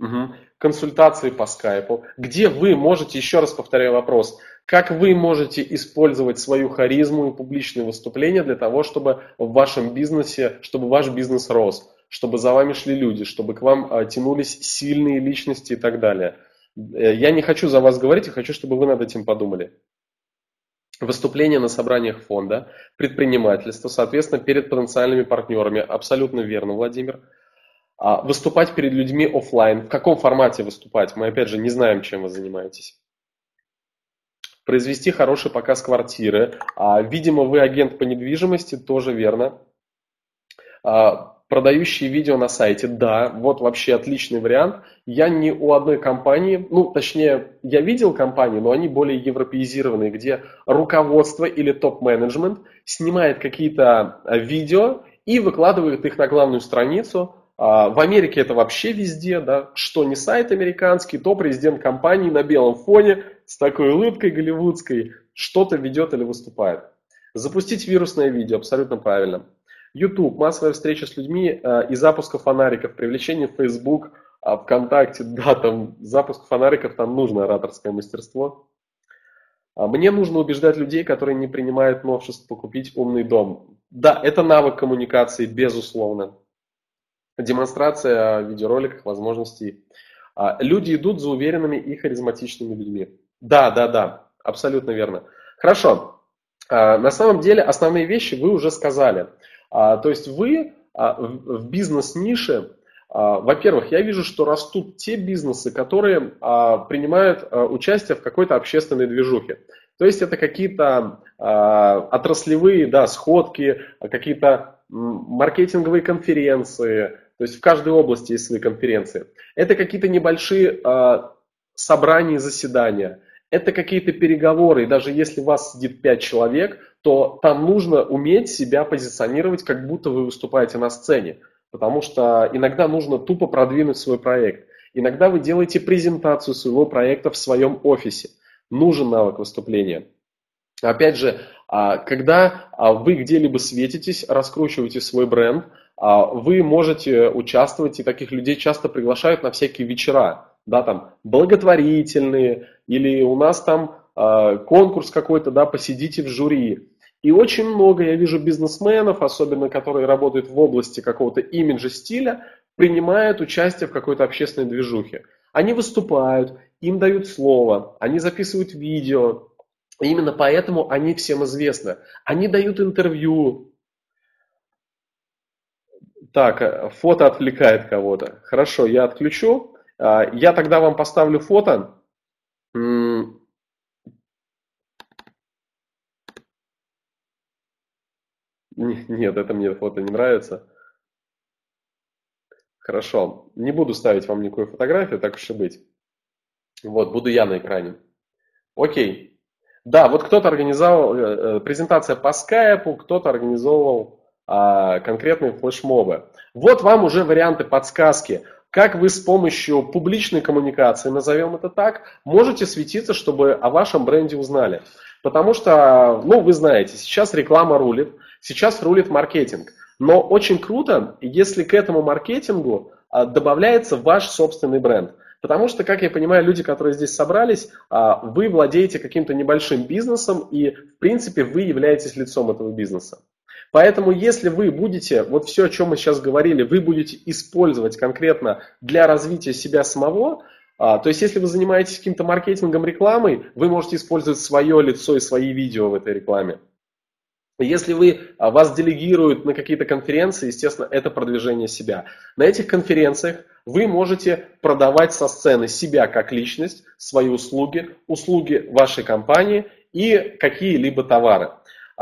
Угу. Консультации по скайпу, где вы можете, еще раз повторяю вопрос, как вы можете использовать свою харизму и публичные выступления для того, чтобы в вашем бизнесе, чтобы ваш бизнес рос, чтобы за вами шли люди, чтобы к вам а, тянулись сильные личности и так далее. Э, я не хочу за вас говорить, я хочу, чтобы вы над этим подумали. Выступления на собраниях фонда, предпринимательство, соответственно, перед потенциальными партнерами. Абсолютно верно, Владимир. А выступать перед людьми офлайн. В каком формате выступать? Мы опять же не знаем, чем вы занимаетесь. Произвести хороший показ квартиры. А, видимо, вы агент по недвижимости, тоже верно. А, продающие видео на сайте, да, вот вообще отличный вариант. Я не у одной компании, ну, точнее, я видел компании, но они более европеизированные, где руководство или топ-менеджмент снимает какие-то видео и выкладывает их на главную страницу, а, в Америке это вообще везде, да, что не сайт американский, то президент компании на белом фоне с такой улыбкой голливудской что-то ведет или выступает. Запустить вирусное видео, абсолютно правильно. YouTube, массовая встреча с людьми а, и запуск фонариков, привлечение в Facebook, а, ВКонтакте, да, там запуск фонариков, там нужно ораторское мастерство. Мне нужно убеждать людей, которые не принимают новшество, купить умный дом. Да, это навык коммуникации, безусловно демонстрация в видеороликах возможностей. А, люди идут за уверенными и харизматичными людьми. Да, да, да, абсолютно верно. Хорошо. А, на самом деле основные вещи вы уже сказали. А, то есть вы в бизнес-нише Во-первых, я вижу, что растут те бизнесы, которые принимают участие в какой-то общественной движухе. То есть это какие-то отраслевые да, сходки, какие-то маркетинговые конференции, то есть в каждой области есть свои конференции. Это какие-то небольшие собрания заседания. Это какие-то переговоры, и даже если у вас сидит 5 человек, то там нужно уметь себя позиционировать, как будто вы выступаете на сцене. Потому что иногда нужно тупо продвинуть свой проект. Иногда вы делаете презентацию своего проекта в своем офисе. Нужен навык выступления. Опять же, а, когда а, вы где-либо светитесь, раскручиваете свой бренд, а, вы можете участвовать, и таких людей часто приглашают на всякие вечера, да, там, благотворительные, или у нас там конкурс какой-то, да, посидите в жюри. И очень много я вижу бизнесменов, особенно которые работают в области какого-то имиджа стиля, принимают участие в какой-то общественной движухе. Они выступают, им дают слово, они записывают видео, именно поэтому они всем известны. Они дают интервью. Так, э, фото отвлекает кого-то. Хорошо, я отключу. А, я тогда вам поставлю фото. Нет, это мне фото не нравится. Хорошо, не буду ставить вам никакую фотографию, так уж и быть. Вот, буду я на экране. Окей. Да, вот кто-то организовал э, э, презентация по скайпу, кто-то организовывал а, конкретные флешмобы. Вот вам уже варианты подсказки. Как вы с помощью публичной коммуникации, назовем это так, можете светиться, чтобы о вашем бренде узнали. Потому что, ну, вы знаете, сейчас реклама рулит, сейчас рулит маркетинг. Но очень круто, если к этому маркетингу а, добавляется ваш собственный бренд. Потому что, как я понимаю, люди, которые здесь собрались, а, вы владеете каким-то небольшим бизнесом, и, в принципе, вы являетесь лицом этого бизнеса. Поэтому, если вы будете, вот все, о чем мы сейчас говорили, вы будете использовать конкретно для развития себя самого, а, то есть, если вы занимаетесь каким-то маркетингом, рекламой, вы можете использовать свое лицо и свои видео в этой рекламе. Если вы, а, вас делегируют на какие-то конференции, естественно, это продвижение себя. На этих конференциях вы можете продавать со сцены себя как личность, свои услуги, услуги вашей компании и какие-либо товары.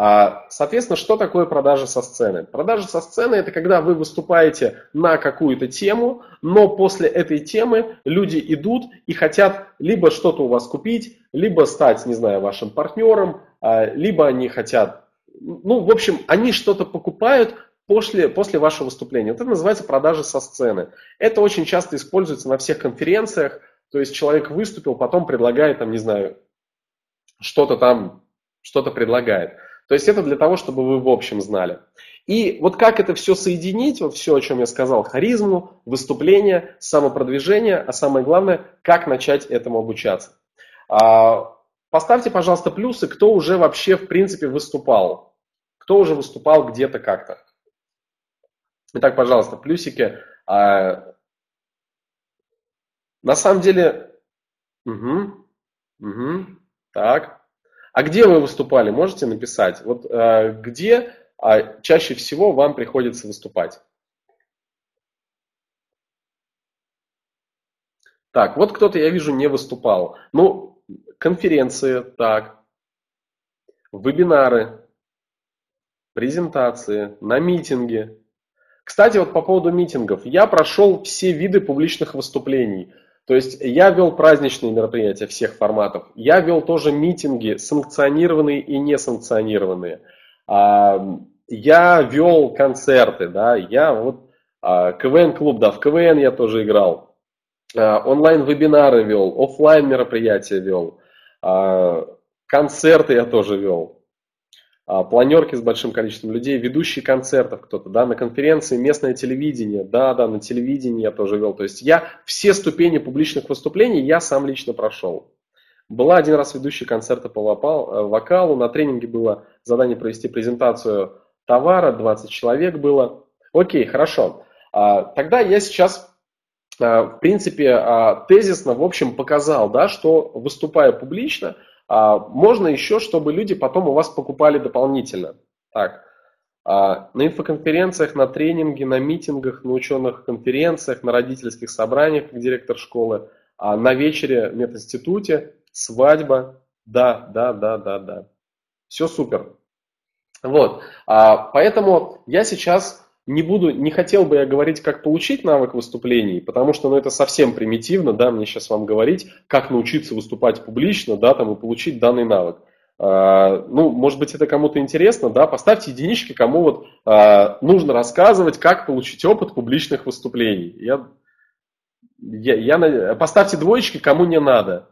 А, соответственно, что такое продажа со сцены? Продажа со сцены это когда вы выступаете на какую-то тему, но после этой темы люди идут и хотят либо что-то у вас купить, либо стать, не знаю, вашим партнером, а, либо они хотят ну, в общем, они что-то покупают после, после вашего выступления. Вот это называется продажа со сцены. Это очень часто используется на всех конференциях. То есть человек выступил, потом предлагает, там, не знаю, что-то там, что-то предлагает. То есть это для того, чтобы вы в общем знали. И вот как это все соединить, вот все, о чем я сказал, харизму, выступление, самопродвижение, а самое главное, как начать этому обучаться. А, поставьте, пожалуйста, плюсы, кто уже вообще в принципе выступал кто уже выступал где-то как-то. Итак, пожалуйста, плюсики. А, на самом деле, угу, угу, так. А где вы выступали, можете написать? Вот а, где а, чаще всего вам приходится выступать? Так, вот кто-то, я вижу, не выступал. Ну, конференции, так, вебинары, презентации, на митинге. Кстати, вот по поводу митингов. Я прошел все виды публичных выступлений. То есть я вел праздничные мероприятия всех форматов. Я вел тоже митинги, санкционированные и несанкционированные. А, я вел концерты, да, я вот а, КВН-клуб, да, в КВН я тоже играл. А, онлайн-вебинары вел, офлайн мероприятия вел. Концерты я тоже вел. А, планерки с большим количеством людей, ведущие концертов кто-то, да, на конференции, местное телевидение, да, да, на телевидении я тоже вел. То есть я все ступени публичных выступлений я сам лично прошел. Была один раз ведущий концерта по э, вокалу, на тренинге было задание провести презентацию товара, 20 человек было. Окей, хорошо. А, тогда я сейчас, а, в принципе, тезисно, в общем, показал, да, что выступая публично – можно еще, чтобы люди потом у вас покупали дополнительно. Так, А, на инфоконференциях, на тренинге, на митингах, на ученых конференциях, на родительских собраниях, как директор школы, а на вечере в мединституте, свадьба, да, да, да, да, да. Все супер. Вот, а, поэтому я сейчас не буду, не хотел бы я говорить, как получить навык выступлений, потому что ну, это совсем примитивно, да, мне сейчас вам говорить, как научиться выступать публично, да, там, и получить данный навык. А, ну, может быть, это кому-то интересно, да, поставьте единички, кому вот а, нужно рассказывать, как получить опыт публичных выступлений. Я, я, я, поставьте двоечки, кому не надо.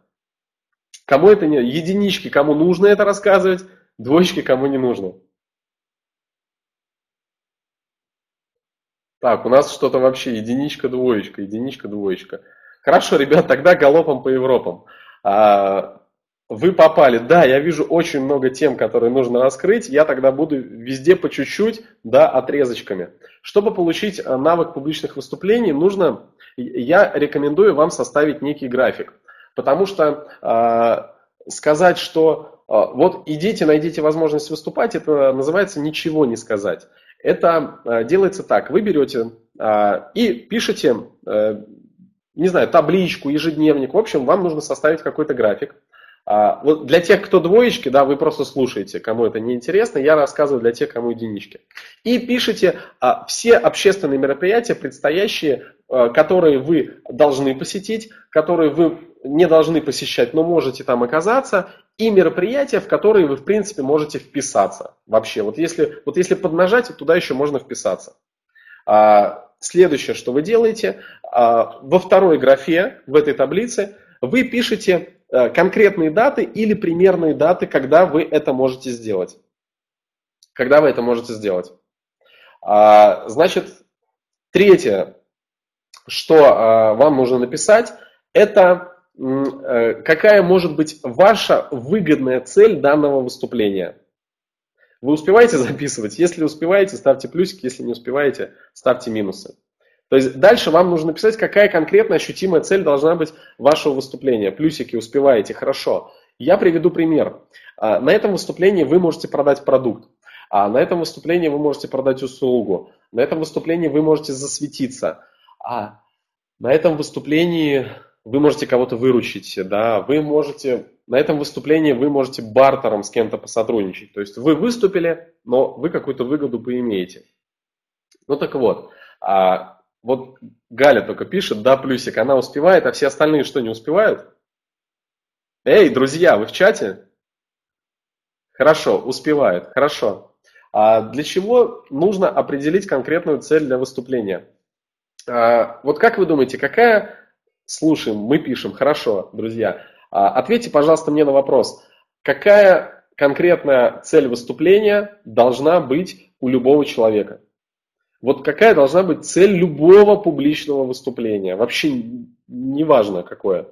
Кому это не... Единички, кому нужно это рассказывать, двоечки, кому не нужно. Так, у нас что-то вообще единичка, двоечка, единичка, двоечка. Хорошо, ребят, тогда галопом по Европам. А, вы попали. Да, я вижу очень много тем, которые нужно раскрыть. Я тогда буду везде по чуть-чуть, да, отрезочками. Чтобы получить э, навык публичных выступлений, нужно, я рекомендую вам составить некий график. Потому что э, сказать, что э, вот идите, найдите возможность выступать, это называется ничего не сказать. Это э, делается так. Вы берете э, и пишете, э, не знаю, табличку, ежедневник. В общем, вам нужно составить какой-то график. А, вот для тех, кто двоечки, да, вы просто слушаете, кому это не интересно, я рассказываю для тех, кому единички. И пишите а, все общественные мероприятия, предстоящие, а, которые вы должны посетить, которые вы не должны посещать, но можете там оказаться, и мероприятия, в которые вы, в принципе, можете вписаться вообще. Вот если, вот если поднажать, туда еще можно вписаться. А, следующее, что вы делаете, а, во второй графе в этой таблице вы пишете конкретные даты или примерные даты, когда вы это можете сделать. Когда вы это можете сделать. А, значит, третье, что а, вам нужно написать, это э, какая может быть ваша выгодная цель данного выступления. Вы успеваете записывать? Если успеваете, ставьте плюсики, если не успеваете, ставьте минусы. То есть дальше вам нужно написать, какая конкретная ощутимая цель должна быть вашего выступления. Плюсики успеваете, хорошо. Я приведу пример. А, на этом выступлении вы можете продать продукт. А на этом выступлении вы можете продать услугу. На этом выступлении вы можете засветиться. А на этом выступлении вы можете кого-то выручить. Да? Вы можете, на этом выступлении вы можете бартером с кем-то посотрудничать. То есть вы выступили, но вы какую-то выгоду поимеете. Ну так вот, а вот Галя только пишет, да, плюсик, она успевает, а все остальные что, не успевают? Эй, друзья, вы в чате? Хорошо, успевают, хорошо. А для чего нужно определить конкретную цель для выступления? А, вот как вы думаете, какая... Слушаем, мы пишем, хорошо, друзья. А, ответьте, пожалуйста, мне на вопрос. Какая конкретная цель выступления должна быть у любого человека? Вот какая должна быть цель любого публичного выступления? Вообще неважно какое.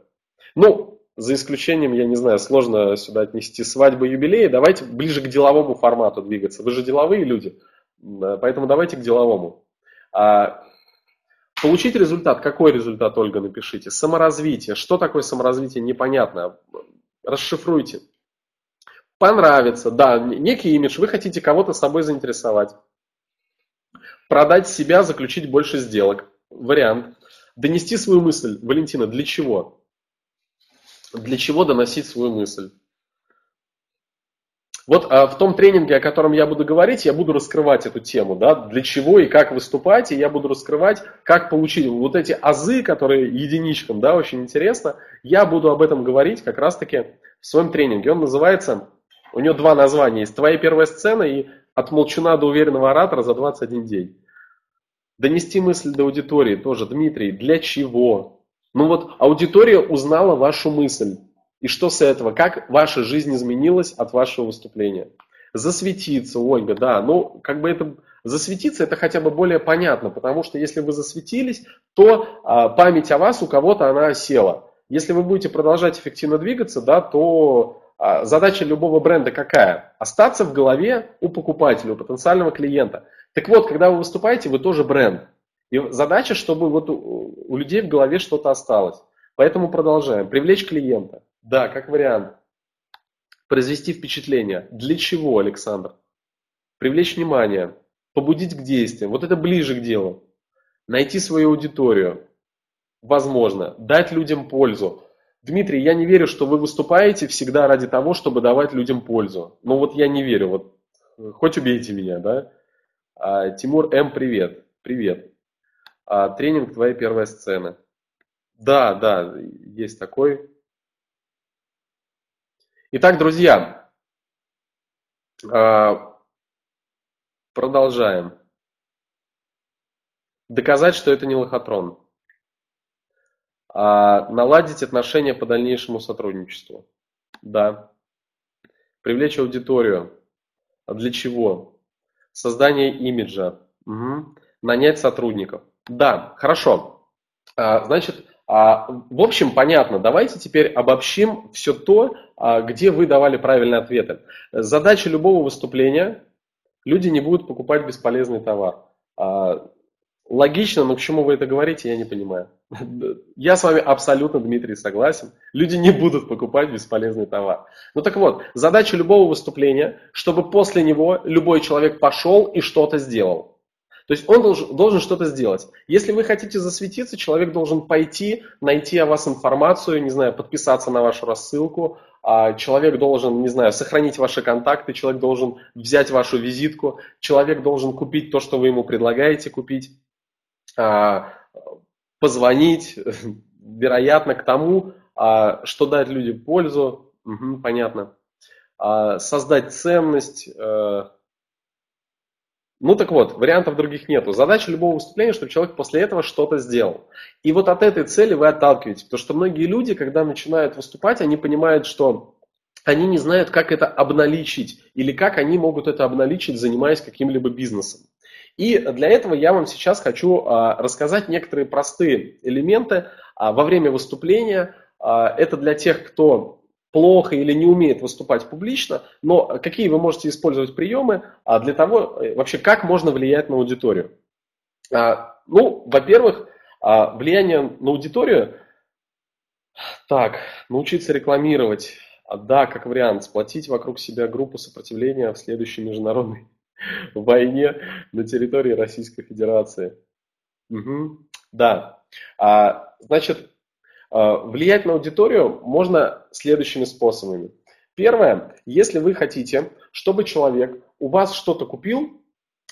Ну, за исключением, я не знаю, сложно сюда отнести свадьбы, юбилеи. Давайте ближе к деловому формату двигаться. Вы же деловые люди, поэтому давайте к деловому. А, получить результат. Какой результат, Ольга, напишите? Саморазвитие. Что такое саморазвитие? Непонятно. Расшифруйте. Понравится. Да, некий имидж. Вы хотите кого-то собой заинтересовать. Продать себя, заключить больше сделок. Вариант. Донести свою мысль. Валентина, для чего? Для чего доносить свою мысль? Вот а, в том тренинге, о котором я буду говорить, я буду раскрывать эту тему, да, для чего и как выступать, и я буду раскрывать, как получить вот эти азы, которые единичкам, да, очень интересно. Я буду об этом говорить как раз-таки в своем тренинге. Он называется, у него два названия есть, «Твоя первая сцена» и от молчуна до уверенного оратора за 21 день. Донести мысль до аудитории тоже. Дмитрий, для чего? Ну вот аудитория узнала вашу мысль. И что с этого? Как ваша жизнь изменилась от вашего выступления? Засветиться, Ольга, да. Ну, как бы это... Засветиться это хотя бы более понятно, потому что если вы засветились, то а, память о вас у кого-то она осела. Если вы будете продолжать эффективно двигаться, да, то задача любого бренда какая? Остаться в голове у покупателя, у потенциального клиента. Так вот, когда вы выступаете, вы тоже бренд. И задача, чтобы вот у, у людей в голове что-то осталось. Поэтому продолжаем. Привлечь клиента. Да, как вариант. Произвести впечатление. Для чего, Александр? Привлечь внимание. побудить к действиям. Вот это ближе к делу. Найти свою аудиторию. Возможно. Дать людям пользу. Дмитрий, я не верю, что вы выступаете всегда ради того, чтобы давать людям пользу. Ну вот я не верю. Вот хоть убейте меня, да? А, Тимур М, привет. Привет. А, тренинг твоя первая сцена. Да, да, есть такой. Итак, друзья, а, продолжаем. Доказать, что это не лохотрон. А, наладить отношения по дальнейшему сотрудничеству. Да. Привлечь аудиторию. А для чего? Создание имиджа. Угу. Нанять сотрудников. Да, хорошо. А, значит, а, в общем, понятно. Давайте теперь обобщим все то, а, где вы давали правильные ответы. Задача любого выступления – люди не будут покупать бесполезный товар. А, логично, но к чему вы это говорите, я не понимаю. Я с вами абсолютно, Дмитрий, согласен. Люди не будут покупать бесполезный товар. Ну так вот, задача любого выступления, чтобы после него любой человек пошел и что-то сделал. То есть он должен, должен что-то сделать. Если вы хотите засветиться, человек должен пойти, найти о вас информацию, не знаю, подписаться на вашу рассылку, а человек должен, не знаю, сохранить ваши контакты, человек должен взять вашу визитку, человек должен купить то, что вы ему предлагаете купить, позвонить, вероятно, к тому, а, что дать людям пользу, угу, понятно, создать ценность, ну так вот, вариантов других нету. Задача любого выступления, чтобы человек после этого что-то сделал. И вот от этой цели вы отталкиваетесь. Потому что многие люди, когда начинают выступать, они понимают, что они не знают, как это обналичить или как они могут это обналичить, занимаясь каким-либо бизнесом. И для этого я вам сейчас хочу а, рассказать некоторые простые элементы а, во время выступления. А, это для тех, кто плохо или не умеет выступать публично, но какие вы можете использовать приемы а для того, э, вообще как можно влиять на аудиторию. Ну, во-первых, влияние на аудиторию, так, научиться рекламировать, да, как вариант, сплотить вокруг себя группу сопротивления в следующей международной войне на территории Российской Федерации. Угу. Да, значит, а, влиять на аудиторию можно следующими способами. Первое, если вы хотите, чтобы человек у вас что-то купил,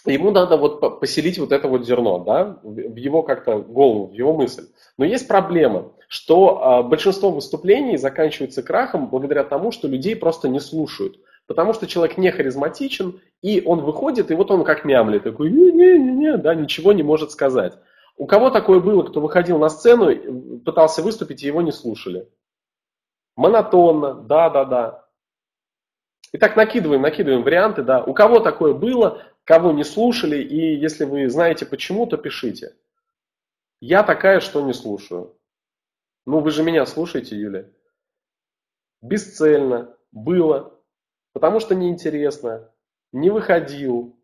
ему надо вот поселить вот это вот зерно, да, в его как-то голову, в его мысль. Но есть проблема, что а, большинство выступлений заканчивается крахом благодаря тому, что людей просто не слушают. Потому что человек не харизматичен, и он выходит, и вот он как мямли, такой, не-не-не, да, ничего не может сказать. У кого такое было, кто выходил на сцену, пытался выступить, и его не слушали? Монотонно, да, да, да. Итак, накидываем, накидываем варианты, да. У кого такое было, кого не слушали, и если вы знаете почему, то пишите. Я такая, что не слушаю. Ну, вы же меня слушаете, Юля. Бесцельно, было, потому что неинтересно, не выходил,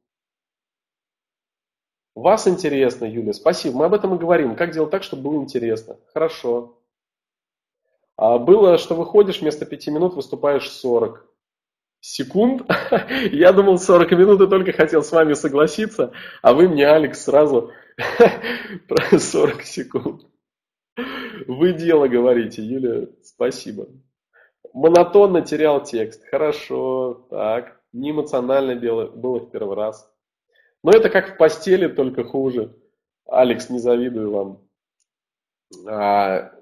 вас интересно, Юля, спасибо. Мы об этом и говорим. Как делать так, чтобы было интересно? Хорошо. А было, что выходишь вместо 5 минут, выступаешь 40 секунд. Я думал 40 минут и только хотел с вами согласиться, а вы мне, Алекс, сразу про 40 секунд. Вы дело говорите, Юля, спасибо. Монотонно терял текст. Хорошо, так. Не эмоционально было, было в первый раз. Но это как в постели, только хуже. Алекс, не завидую вам. А,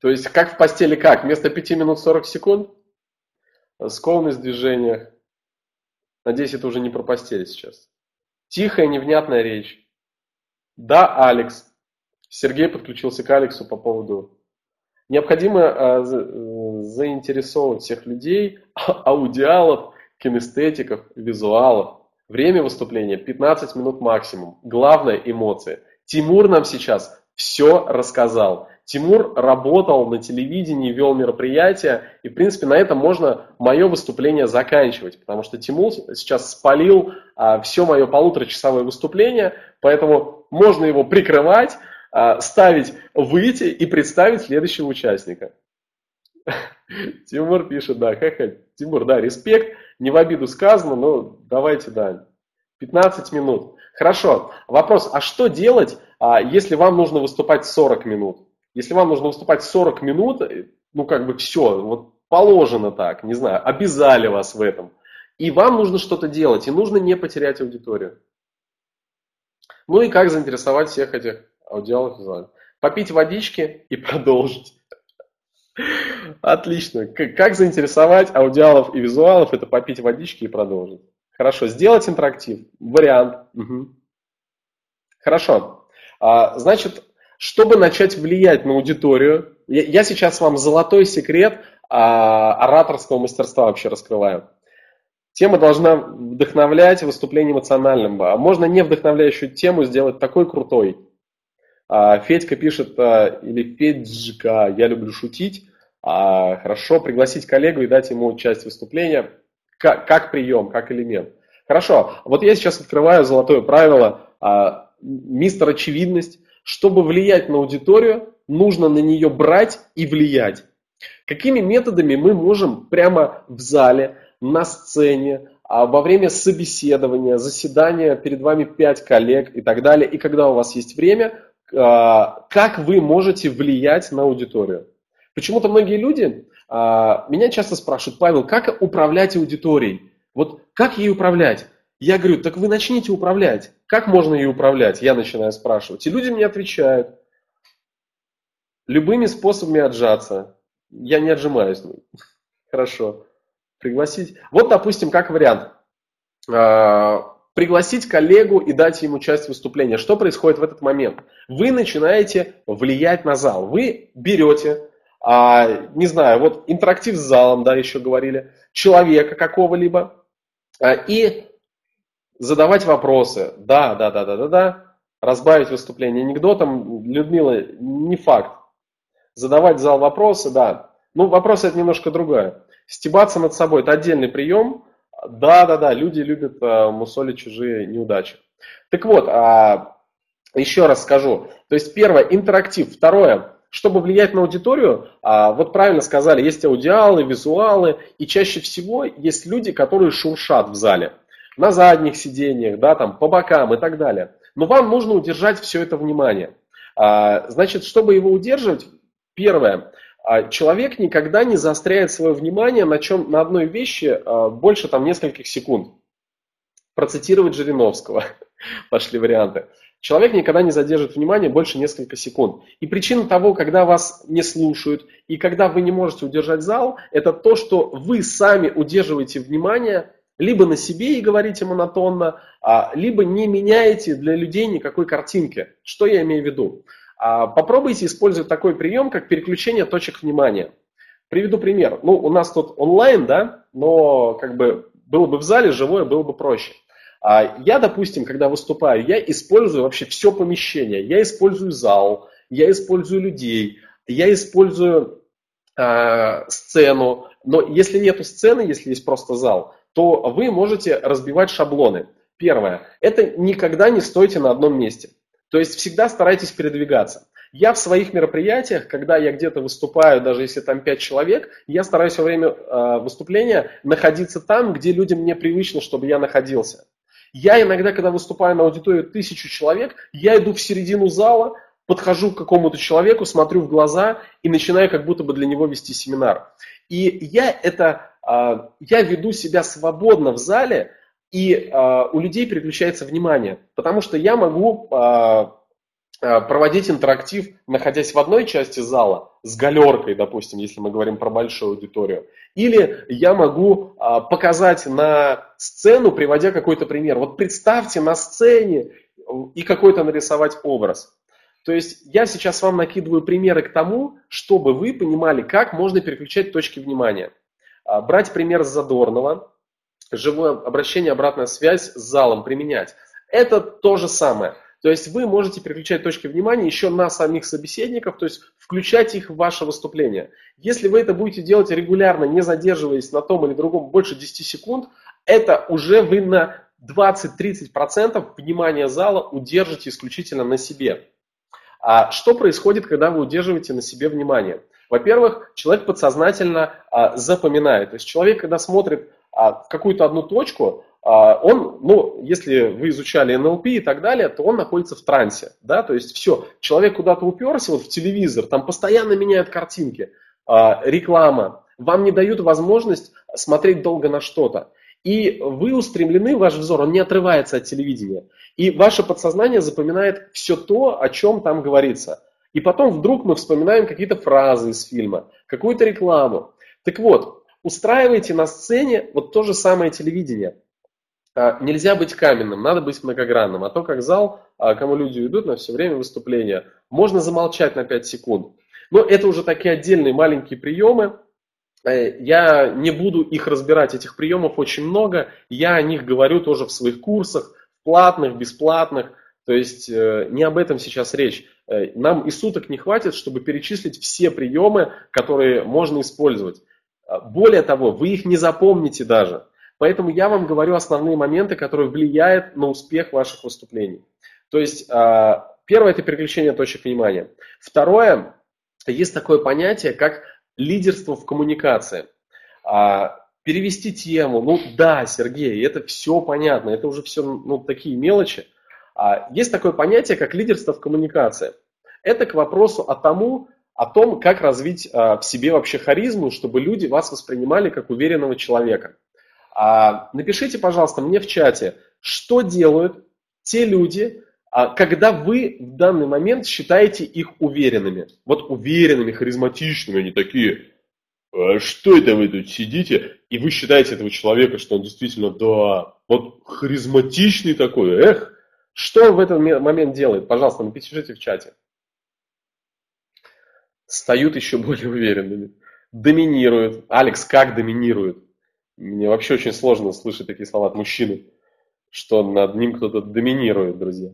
то есть, как в постели как? Вместо 5 минут 40 секунд? Скованность в движениях. Надеюсь, это уже не про постель сейчас. Тихая, невнятная речь. Да, Алекс. Сергей подключился к Алексу по поводу... Необходимо заинтересовывать всех людей, аудиалов, кинестетиков, визуалов. Время выступления 15 минут максимум. Главное эмоции. Тимур нам сейчас все рассказал. Тимур работал на телевидении, вел мероприятия, и, в принципе, на этом можно мое выступление заканчивать, потому что Тимур сейчас спалил а, все мое полуторачасовое выступление, поэтому можно его прикрывать, а, ставить выйти и представить следующего участника. Тимур пишет, да, ха-ха. Тимур, да, респект, не в обиду сказано, но давайте, да, 15 минут. Хорошо. Вопрос, а что делать, а, если вам нужно выступать 40 минут? Если вам нужно выступать 40 минут, ну как бы все, вот положено так, не знаю, обязали вас в этом. И вам нужно что-то делать, и нужно не потерять аудиторию. Ну и как заинтересовать всех этих аудиалов Попить водички и продолжить. Отлично. Как заинтересовать аудиалов и визуалов, это попить водички и продолжить. Хорошо. Сделать интерактив. Вариант. Угу. Хорошо. А, значит, чтобы начать влиять на аудиторию, я, я сейчас вам золотой секрет а, ораторского мастерства вообще раскрываю. Тема должна вдохновлять выступление эмоциональным. А можно не вдохновляющую тему сделать такой крутой. А, Федька пишет, а, или Феджка, я люблю шутить. А, хорошо, пригласить коллегу и дать ему часть выступления как, прием, как элемент. Хорошо, вот я сейчас открываю золотое правило, мистер очевидность. Чтобы влиять на аудиторию, нужно на нее брать и влиять. Какими методами мы можем прямо в зале на сцене, во время собеседования, заседания, перед вами пять коллег и так далее, и когда у вас есть время, как вы можете влиять на аудиторию. Почему-то многие люди а, меня часто спрашивают, Павел, как управлять аудиторией? Вот как ей управлять? Я говорю, так вы начните управлять. Как можно ей управлять? Я начинаю спрашивать. И люди мне отвечают. Любыми способами отжаться. Я не отжимаюсь. Хорошо пригласить. Вот, допустим, как вариант. Пригласить коллегу и дать ему часть выступления. Что происходит в этот момент? Вы начинаете влиять на зал. Вы берете, а, не знаю, вот интерактив с залом, да, еще говорили, человека какого-либо, а, и задавать вопросы. Да, да, да, да, да, да. Разбавить выступление анекдотом, Людмила, не факт. Задавать зал вопросы, да. Ну, вопросы это немножко другое. Стебаться над собой – это отдельный прием. Да-да-да, люди любят а, мусолить чужие неудачи. Так вот, а, еще раз скажу. То есть первое – интерактив. Второе – чтобы влиять на аудиторию, а, вот правильно сказали, есть аудиалы, визуалы, и чаще всего есть люди, которые шуршат в зале. На задних сиденьях, да, там, по бокам и так далее. Но вам нужно удержать все это внимание. А, значит, чтобы его удерживать, первое – человек никогда не заостряет свое внимание на, чем, на одной вещи а, больше там, нескольких секунд. Процитировать Жириновского. Пошли варианты. Человек никогда не задержит внимание больше нескольких секунд. И причина того, когда вас не слушают и когда вы не можете удержать зал, это то, что вы сами удерживаете внимание либо на себе и говорите монотонно, а, либо не меняете для людей никакой картинки. Что я имею в виду? А попробуйте использовать такой прием, как переключение точек внимания. Приведу пример. Ну, у нас тут онлайн, да, но как бы было бы в зале живое, было бы проще. А я, допустим, когда выступаю, я использую вообще все помещение. Я использую зал, я использую людей, я использую э, сцену. Но если нету сцены, если есть просто зал, то вы можете разбивать шаблоны. Первое. Это никогда не стойте на одном месте. То есть всегда старайтесь передвигаться. Я в своих мероприятиях, когда я где-то выступаю, даже если там 5 человек, я стараюсь во время э, выступления находиться там, где людям не привычно, чтобы я находился. Я иногда, когда выступаю на аудиторию тысячу человек, я иду в середину зала, подхожу к какому-то человеку, смотрю в глаза и начинаю как будто бы для него вести семинар. И я это, э, я веду себя свободно в зале, и э, у людей переключается внимание, потому что я могу э, проводить интерактив, находясь в одной части зала, с галеркой, допустим, если мы говорим про большую аудиторию. Или я могу э, показать на сцену, приводя какой-то пример. Вот представьте на сцене и какой-то нарисовать образ. То есть я сейчас вам накидываю примеры к тому, чтобы вы понимали, как можно переключать точки внимания. Брать пример с Задорнова, живое обращение, обратная связь с залом применять. Это то же самое. То есть вы можете переключать точки внимания еще на самих собеседников, то есть включать их в ваше выступление. Если вы это будете делать регулярно, не задерживаясь на том или другом больше 10 секунд, это уже вы на 20-30% внимания зала удержите исключительно на себе. А что происходит, когда вы удерживаете на себе внимание? Во-первых, человек подсознательно а, запоминает. То есть человек, когда смотрит в какую-то одну точку, а, он, ну, если вы изучали НЛП и так далее, то он находится в трансе, да, то есть все, человек куда-то уперся, вот в телевизор, там постоянно меняют картинки, а, реклама, вам не дают возможность смотреть долго на что-то. И вы устремлены, ваш взор, он не отрывается от телевидения. И ваше подсознание запоминает все то, о чем там говорится. И потом вдруг мы вспоминаем какие-то фразы из фильма, какую-то рекламу. Так вот, устраивайте на сцене вот то же самое телевидение. А, нельзя быть каменным, надо быть многогранным. А то, как зал, а, кому люди идут на все время выступления, можно замолчать на 5 секунд. Но это уже такие отдельные маленькие приемы. Э, я не буду их разбирать, этих приемов очень много. Я о них говорю тоже в своих курсах, платных, бесплатных. То есть э, не об этом сейчас речь. Э, нам и суток не хватит, чтобы перечислить все приемы, которые можно использовать. Более того, вы их не запомните даже. Поэтому я вам говорю основные моменты, которые влияют на успех ваших выступлений. То есть, а, первое – это переключение точек внимания. Второе – есть такое понятие, как лидерство в коммуникации. А, перевести тему, ну да, Сергей, это все понятно, это уже все ну, такие мелочи. А, есть такое понятие, как лидерство в коммуникации. Это к вопросу о тому, о том, как развить в себе вообще харизму, чтобы люди вас воспринимали как уверенного человека. А, напишите, пожалуйста, мне в чате, что делают те люди, а, когда вы в данный момент считаете их уверенными. Вот уверенными, харизматичными, они такие, «А что это вы тут сидите? И вы считаете этого человека, что он действительно, да, вот харизматичный такой, эх, что он в этот момент делает? Пожалуйста, напишите в чате. Стают еще более уверенными. Доминируют. Алекс, как доминируют? Мне вообще очень сложно слышать такие слова от мужчины, что над ним кто-то доминирует, друзья.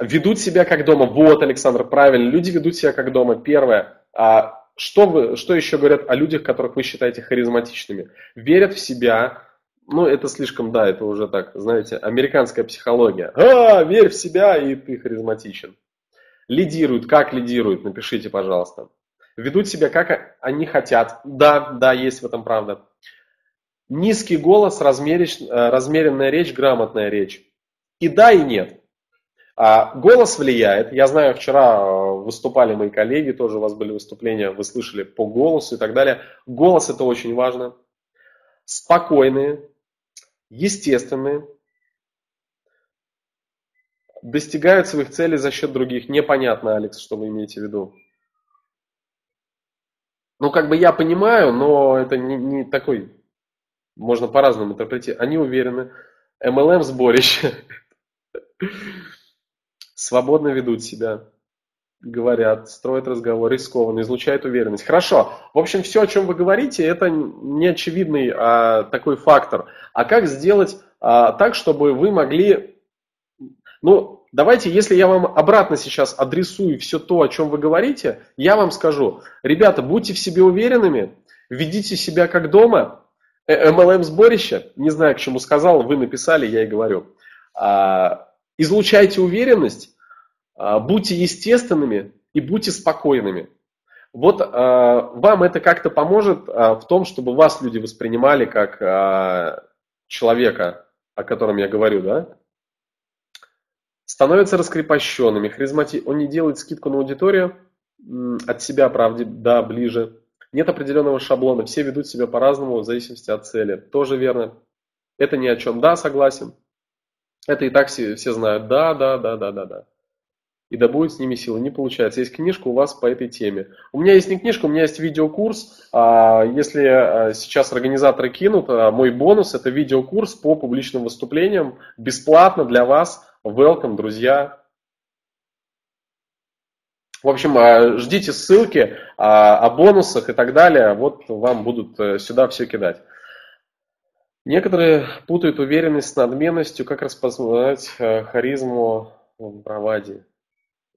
Ведут себя как дома. Вот, Александр, правильно. Люди ведут себя как дома. Первое. А что, вы, что еще говорят о людях, которых вы считаете харизматичными? Верят в себя. Ну, это слишком, да, это уже так, знаете, американская психология. А, верь в себя, и ты харизматичен. Лидируют. Как лидируют? Напишите, пожалуйста. Ведут себя, как они хотят. Да, да, есть в этом правда. Низкий голос, размерич, э, размеренная речь, грамотная речь. И да, и нет. А голос влияет. Я знаю, вчера э, выступали мои коллеги, тоже у вас были выступления, вы слышали по голосу и так далее. Голос это очень важно. Спокойные, естественные, достигают своих целей за счет других. Непонятно, Алекс, что вы имеете в виду. Ну, как бы я понимаю, но это не, не такой можно по-разному интерпретировать. Они уверены. MLM сборище. Свободно ведут себя. Говорят, строят разговор, рискованно, излучают уверенность. Хорошо. В общем, все, о чем вы говорите, это не очевидный а, такой фактор. А как сделать а, так, чтобы вы могли... Ну, давайте, если я вам обратно сейчас адресую все то, о чем вы говорите, я вам скажу, ребята, будьте в себе уверенными, ведите себя как дома, MLM э, не знаю, к чему сказал, вы написали, я и говорю. А, излучайте уверенность, а, будьте естественными и будьте спокойными. Вот а, вам это как-то поможет в том, чтобы вас люди воспринимали как человека, о котором я говорю, да? Становятся раскрепощенными, харизмати... Он не делает скидку на аудиторию, от себя, правде, да, ближе. Нет определенного шаблона, все ведут себя по-разному в зависимости от цели. Тоже верно. Это ни о чем. Да, согласен. Это и так все, все знают. Да, да, да, да, да, да. И да будет с ними сила. Не получается. Есть книжка у вас по этой теме. У меня есть не книжка, у меня есть видеокурс. А, если а, сейчас организаторы кинут, а, мой бонус это видеокурс по публичным выступлениям. Бесплатно для вас. Welcome, друзья. В общем, а, ждите ссылки а, о бонусах и так далее. Вот вам будут э, сюда все кидать. Некоторые путают уверенность с надменностью. Как распознать э, харизму в браваде?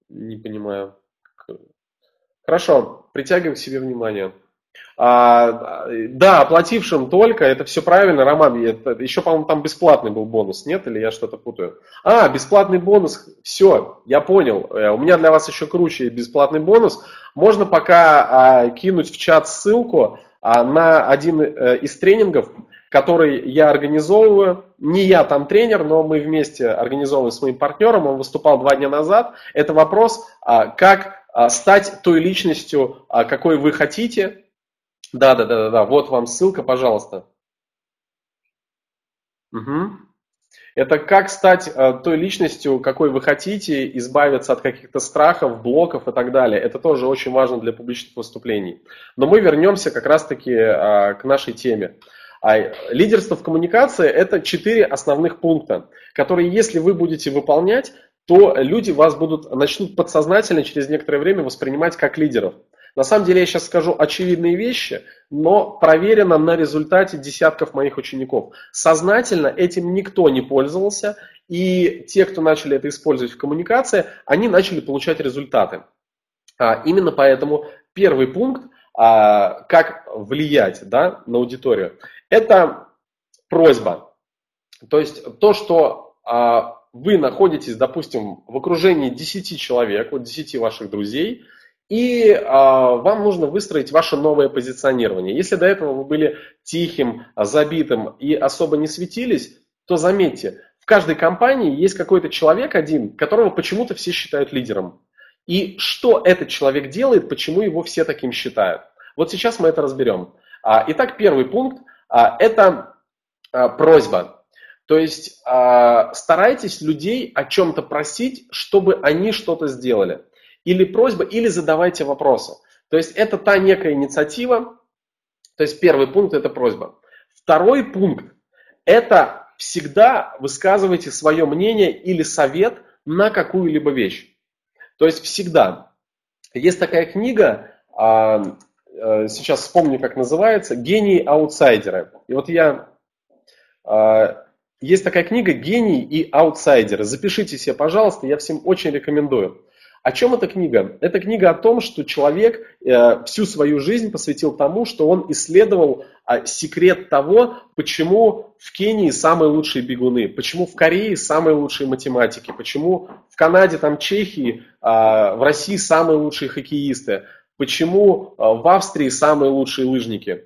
Не понимаю. Хорошо, притягивай к себе внимание. А, да, оплатившим только, это все правильно, Роман, это, еще, по-моему, там бесплатный был бонус, нет, или я что-то путаю? А, бесплатный бонус, все, я понял, э, у меня для вас еще круче бесплатный бонус. Можно пока а, кинуть в чат ссылку а, на один а, из тренингов. который я организовываю. Не я там тренер, но мы вместе организовываем с моим партнером. Он выступал два дня назад. Это вопрос, а, как а, стать той личностью, а, какой вы хотите. Да, да, да, да, да. Вот вам ссылка, пожалуйста. Угу. Это как стать той личностью, какой вы хотите, избавиться от каких-то страхов, блоков и так далее. Это тоже очень важно для публичных выступлений. Но мы вернемся как раз-таки к нашей теме. А лидерство в коммуникации – это четыре основных пункта, которые, если вы будете выполнять, то люди вас будут, начнут подсознательно через некоторое время воспринимать как лидеров. На самом деле я сейчас скажу очевидные вещи, но проверено на результате десятков моих учеников. Сознательно этим никто не пользовался, и те, кто начали это использовать в коммуникации, они начали получать результаты. А, именно поэтому первый пункт, а, как влиять да, на аудиторию, это просьба. То есть то, что а, вы находитесь, допустим, в окружении 10 человек, вот 10 ваших друзей, и а, вам нужно выстроить ваше новое позиционирование. Если до этого вы были тихим, забитым и особо не светились, то заметьте, в каждой компании есть какой-то человек один, которого почему-то все считают лидером. И что этот человек делает, почему его все таким считают. Вот сейчас мы это разберем. А, итак, первый пункт а, – это просьба. То есть старайтесь людей о чем-то просить, чтобы они что-то сделали. Или просьба, или задавайте вопросы. То есть это та некая инициатива. То есть первый пункт это просьба. Второй пункт это всегда высказывайте свое мнение или совет на какую-либо вещь. То есть всегда. Есть такая книга, а, а, сейчас вспомню, как называется, «Гении аутсайдеры». И вот я есть такая книга «Гений и аутсайдеры». Запишите себе, пожалуйста, я всем очень рекомендую. О чем эта книга? Это книга о том, что человек э, всю свою жизнь посвятил тому, что он исследовал э, секрет того, почему в Кении самые лучшие бегуны, почему в Корее самые лучшие математики, почему в Канаде, там Чехии, э, в России самые лучшие хоккеисты, почему э, в Австрии самые лучшие лыжники.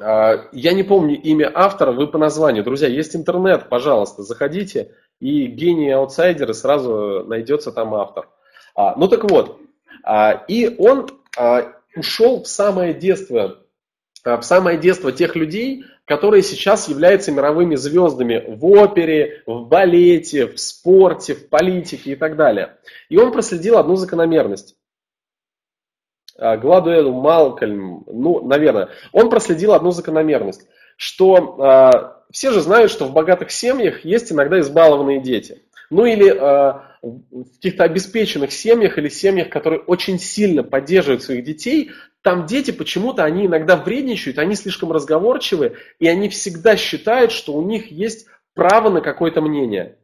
А, я не помню имя автора, вы по названию. Друзья, есть интернет, пожалуйста, заходите, и гений аутсайдеры сразу найдется там автор. А, ну так вот, а, и он ушел в самое детство, в самое детство тех людей, которые сейчас являются мировыми звездами в опере, в балете, в спорте, в политике и так далее. И он проследил одну закономерность. А, Гладуэлл, Малкольм, ну, наверное, он проследил одну закономерность, что э, все же знают, что в богатых семьях есть иногда избалованные дети. Ну или в каких-то обеспеченных семьях или семьях, которые очень сильно поддерживают своих детей, там дети почему-то, они иногда вредничают, они слишком разговорчивы, и они всегда считают, что у них есть право на какое-то мнение.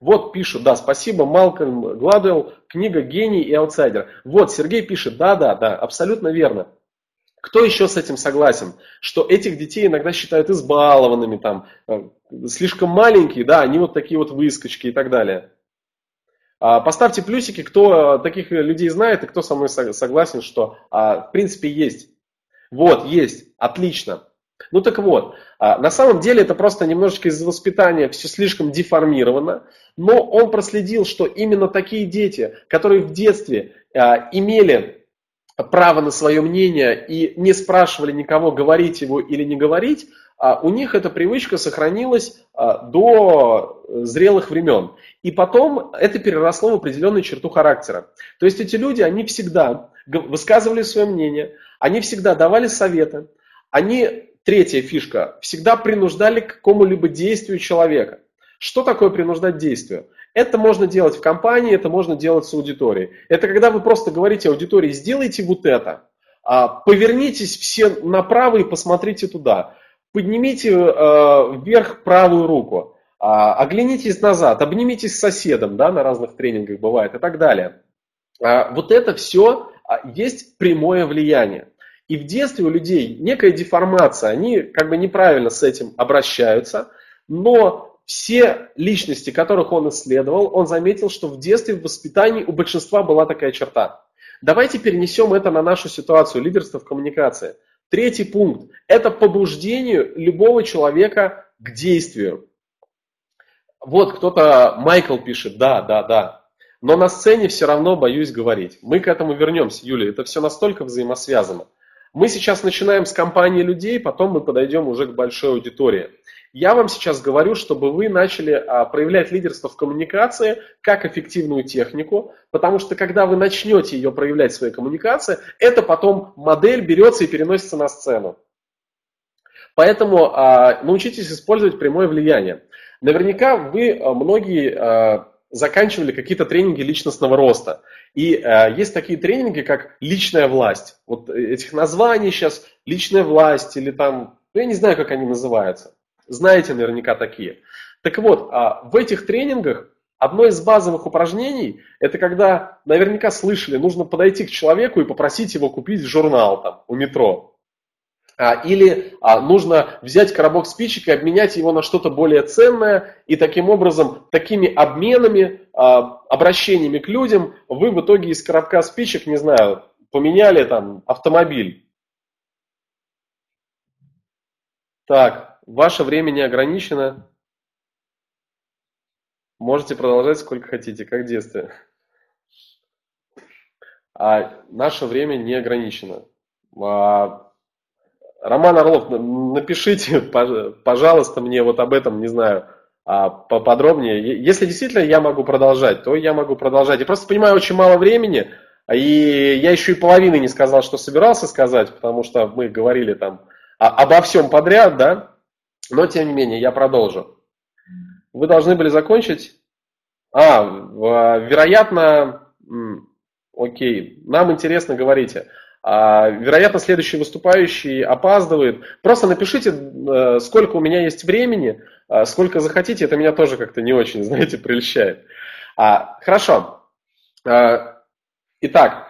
Вот пишут, да, спасибо, Малкольм Гладуэлл, книга «Гений и аутсайдер». Вот, Сергей пишет, да, да, да, абсолютно верно. Кто еще с этим согласен? Что этих детей иногда считают избалованными, там, э, слишком маленькие, да, они вот такие вот выскочки и так далее. А, поставьте плюсики, кто таких людей знает и кто со мной согласен, что а, в принципе есть. Вот, есть, отлично. Ну так вот, а, на самом деле это просто немножечко из воспитания все слишком деформировано, но он проследил, что именно такие дети, которые в детстве имели право на свое мнение и не спрашивали никого, говорить его или не говорить, а, у них эта привычка сохранилась до зрелых времен. И потом это переросло в определенную черту характера. То есть эти люди, они всегда высказывали свое мнение, они всегда давали советы, они Третья фишка. Всегда принуждали к какому-либо действию человека. Что такое принуждать действию? Это можно делать в компании, это можно делать с аудиторией. Это когда вы просто говорите аудитории, сделайте вот это. А, повернитесь все направо и посмотрите туда. Поднимите э, вверх правую руку. А, оглянитесь назад, обнимитесь с соседом, да, на разных тренингах бывает и так далее. А, вот это все есть прямое влияние. И в детстве у людей некая деформация, они как бы неправильно с этим обращаются, но все личности, которых он исследовал, он заметил, что в детстве, в воспитании у большинства была такая черта. Давайте перенесем это на нашу ситуацию лидерства в коммуникации. Третий пункт – это побуждение любого человека к действию. Вот кто-то, Майкл пишет, да, да, да. Но на сцене все равно боюсь говорить. Мы к этому вернемся, Юля, это все настолько взаимосвязано. Мы сейчас начинаем с компании людей, потом мы подойдем уже к большой аудитории. Я вам сейчас говорю, чтобы вы начали а, проявлять лидерство в коммуникации как эффективную технику, потому что когда вы начнете ее проявлять в своей коммуникации, это потом модель берется и переносится на сцену. Поэтому а, научитесь использовать прямое влияние. Наверняка вы а, многие заканчивали какие-то тренинги личностного роста. И э, есть такие тренинги, как личная власть. Вот этих названий сейчас личная власть или там, ну, я не знаю, как они называются. Знаете наверняка такие. Так вот, а в этих тренингах одно из базовых упражнений, это когда наверняка слышали, нужно подойти к человеку и попросить его купить журнал там у метро. А, или а, нужно взять коробок спичек и обменять его на что-то более ценное, и таким образом, такими обменами, обращениями к людям, вы в итоге из коробка спичек, не знаю, поменяли там автомобиль. Так, Ваше время не ограничено. Можете продолжать сколько хотите, как в детстве. А наше время не ограничено. А, Роман Орлов, напишите, пожалуйста, мне вот об этом, не знаю, а, поподробнее. Если действительно я могу продолжать, то я могу продолжать. Я просто понимаю, очень мало времени, и я еще и половины не сказал, что собирался сказать, потому что мы говорили там обо всем подряд, да. Но, тем не менее, я продолжу. Вы должны были закончить... А, вероятно... Окей, нам интересно, говорите. А, вероятно, следующий выступающий опаздывает. Просто напишите, э, сколько у меня есть времени, а, сколько захотите, это меня тоже как-то не очень, знаете, прельщает. А, хорошо. А, итак,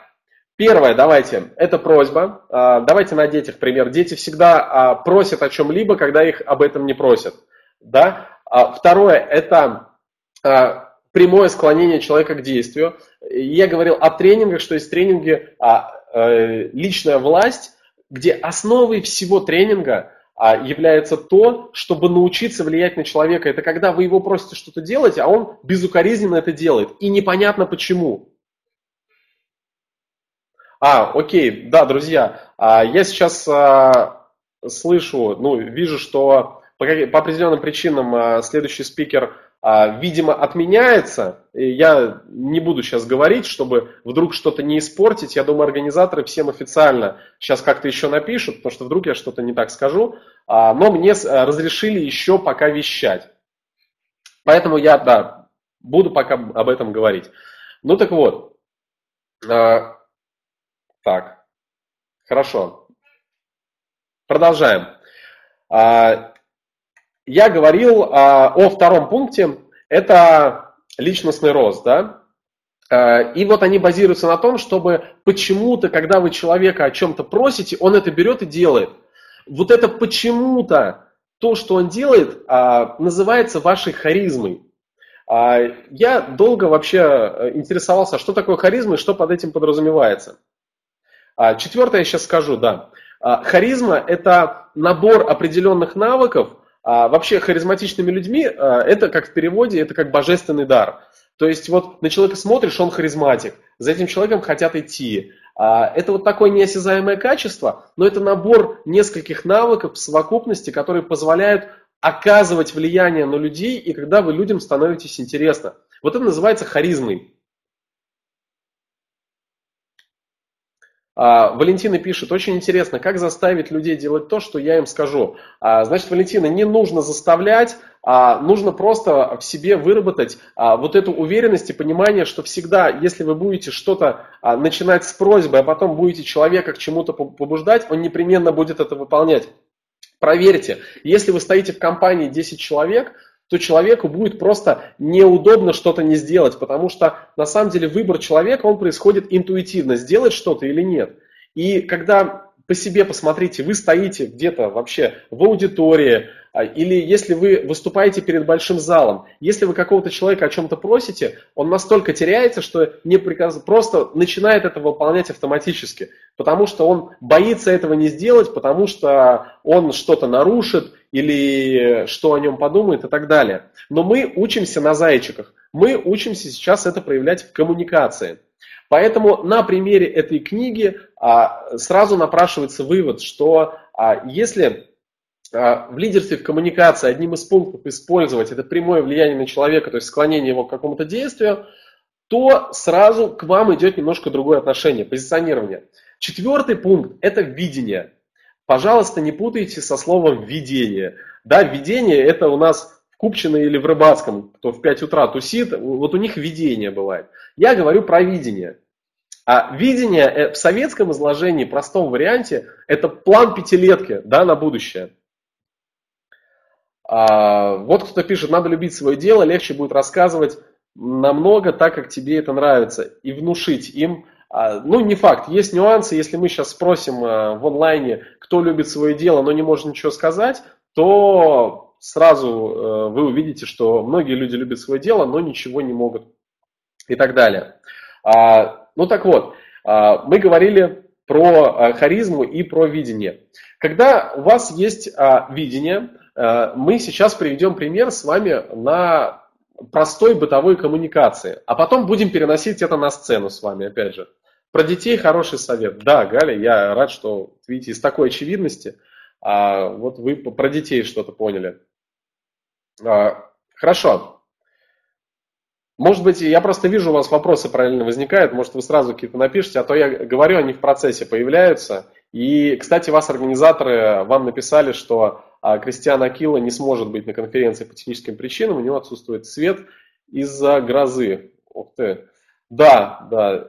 Первое, давайте, это просьба. А, давайте на детях пример. Дети всегда а, просят о чем-либо, когда их об этом не просят. Да? А, второе, это прямое склонение человека к действию. Я говорил о тренингах, что есть тренинги э, личная власть, где основой всего тренинга является то, чтобы научиться влиять на человека. Это когда вы его просите что-то делать, а он безукоризненно это делает. И непонятно почему. А, окей, да, друзья, а, я сейчас а, слышу, ну, вижу, что по, по определенным причинам а, следующий спикер, видимо, отменяется. Я не буду сейчас говорить, чтобы вдруг что-то не испортить. Я думаю, организаторы всем официально сейчас как-то еще напишут, потому что вдруг я что-то не так скажу. Но мне разрешили еще пока вещать. Поэтому я, да, буду пока об этом говорить. Ну так вот, так, хорошо. Продолжаем. А, я говорил а, о втором пункте, это личностный рост, да? А, и вот они базируются на том, чтобы почему-то, когда вы человека о чем-то просите, он это берет и делает. Вот это почему-то, то, что он делает, называется вашей харизмой. Я долго вообще э, интересовался, что такое харизма и что под этим подразумевается. А, четвертое я сейчас скажу, да. А, харизма – это набор определенных навыков. А, вообще харизматичными людьми – это как в переводе, это как божественный дар. То есть вот на человека смотришь, он харизматик, за этим человеком хотят идти. Это вот такое неосязаемое качество, но это набор нескольких навыков в совокупности, которые позволяют оказывать влияние на людей, и когда вы людям становитесь интересны. Вот это называется харизмой. А, Валентина пишет, очень интересно, как заставить людей делать то, что я им скажу. А, значит, Валентина, не нужно заставлять, а нужно просто в себе выработать вот эту уверенность и понимание, что всегда, если вы будете что-то начинать с просьбы, а потом будете человека к чему-то побуждать, он непременно будет это выполнять. Проверьте, если вы стоите в компании 10 человек, то человеку будет просто неудобно что-то не сделать, потому что на самом деле выбор человека, он происходит интуитивно, сделать что-то или нет. И когда по себе посмотрите, вы стоите где-то вообще в аудитории, а, или если вы выступаете перед большим залом, если вы какого-то человека о чем-то просите, он настолько теряется, что не приказ... просто начинает это выполнять автоматически, потому что он боится этого не сделать, потому что он что-то нарушит или что о нем подумает и так далее. Но мы учимся на зайчиках, мы учимся сейчас это проявлять в коммуникации. Поэтому на примере этой книги а, сразу напрашивается вывод, что а, если а, в лидерстве в коммуникации одним из пунктов использовать это прямое влияние на человека, то есть склонение его к какому-то действию, то сразу к вам идет немножко другое отношение, позиционирование. Четвертый пункт – это видение. Пожалуйста, не путайте со словом «видение». Да, видение – это у нас Купчино или в Рыбацком, кто в 5 утра тусит, вот у них видение бывает. Я говорю про видение. А видение э, в советском изложении, простом варианте, это план пятилетки да, на будущее. А, вот кто-то пишет, надо любить свое дело, легче будет рассказывать намного так, как тебе это нравится, и внушить им. А, ну, не факт, есть нюансы, если мы сейчас спросим а, в онлайне, кто любит свое дело, но не может ничего сказать, то сразу э, вы увидите, что многие люди любят свое дело, но ничего не могут и так далее. А, ну так вот, а, мы говорили про а, харизму и про видение. Когда у вас есть видение, мы сейчас приведем пример с вами на простой бытовой коммуникации, а потом будем переносить это на сцену с вами, опять же. Про детей хороший совет. Да, Галя, я рад, что, видите, из такой очевидности, а, вот вы про детей что-то поняли. А, хорошо. Может быть, я просто вижу, у вас вопросы параллельно возникают, может, вы сразу какие-то напишите, а то я говорю, они в процессе появляются. И, кстати, вас организаторы вам написали, что а, Кристиан Акила не сможет быть на конференции по техническим причинам, у него отсутствует свет из-за грозы. Ух ты. Да, да.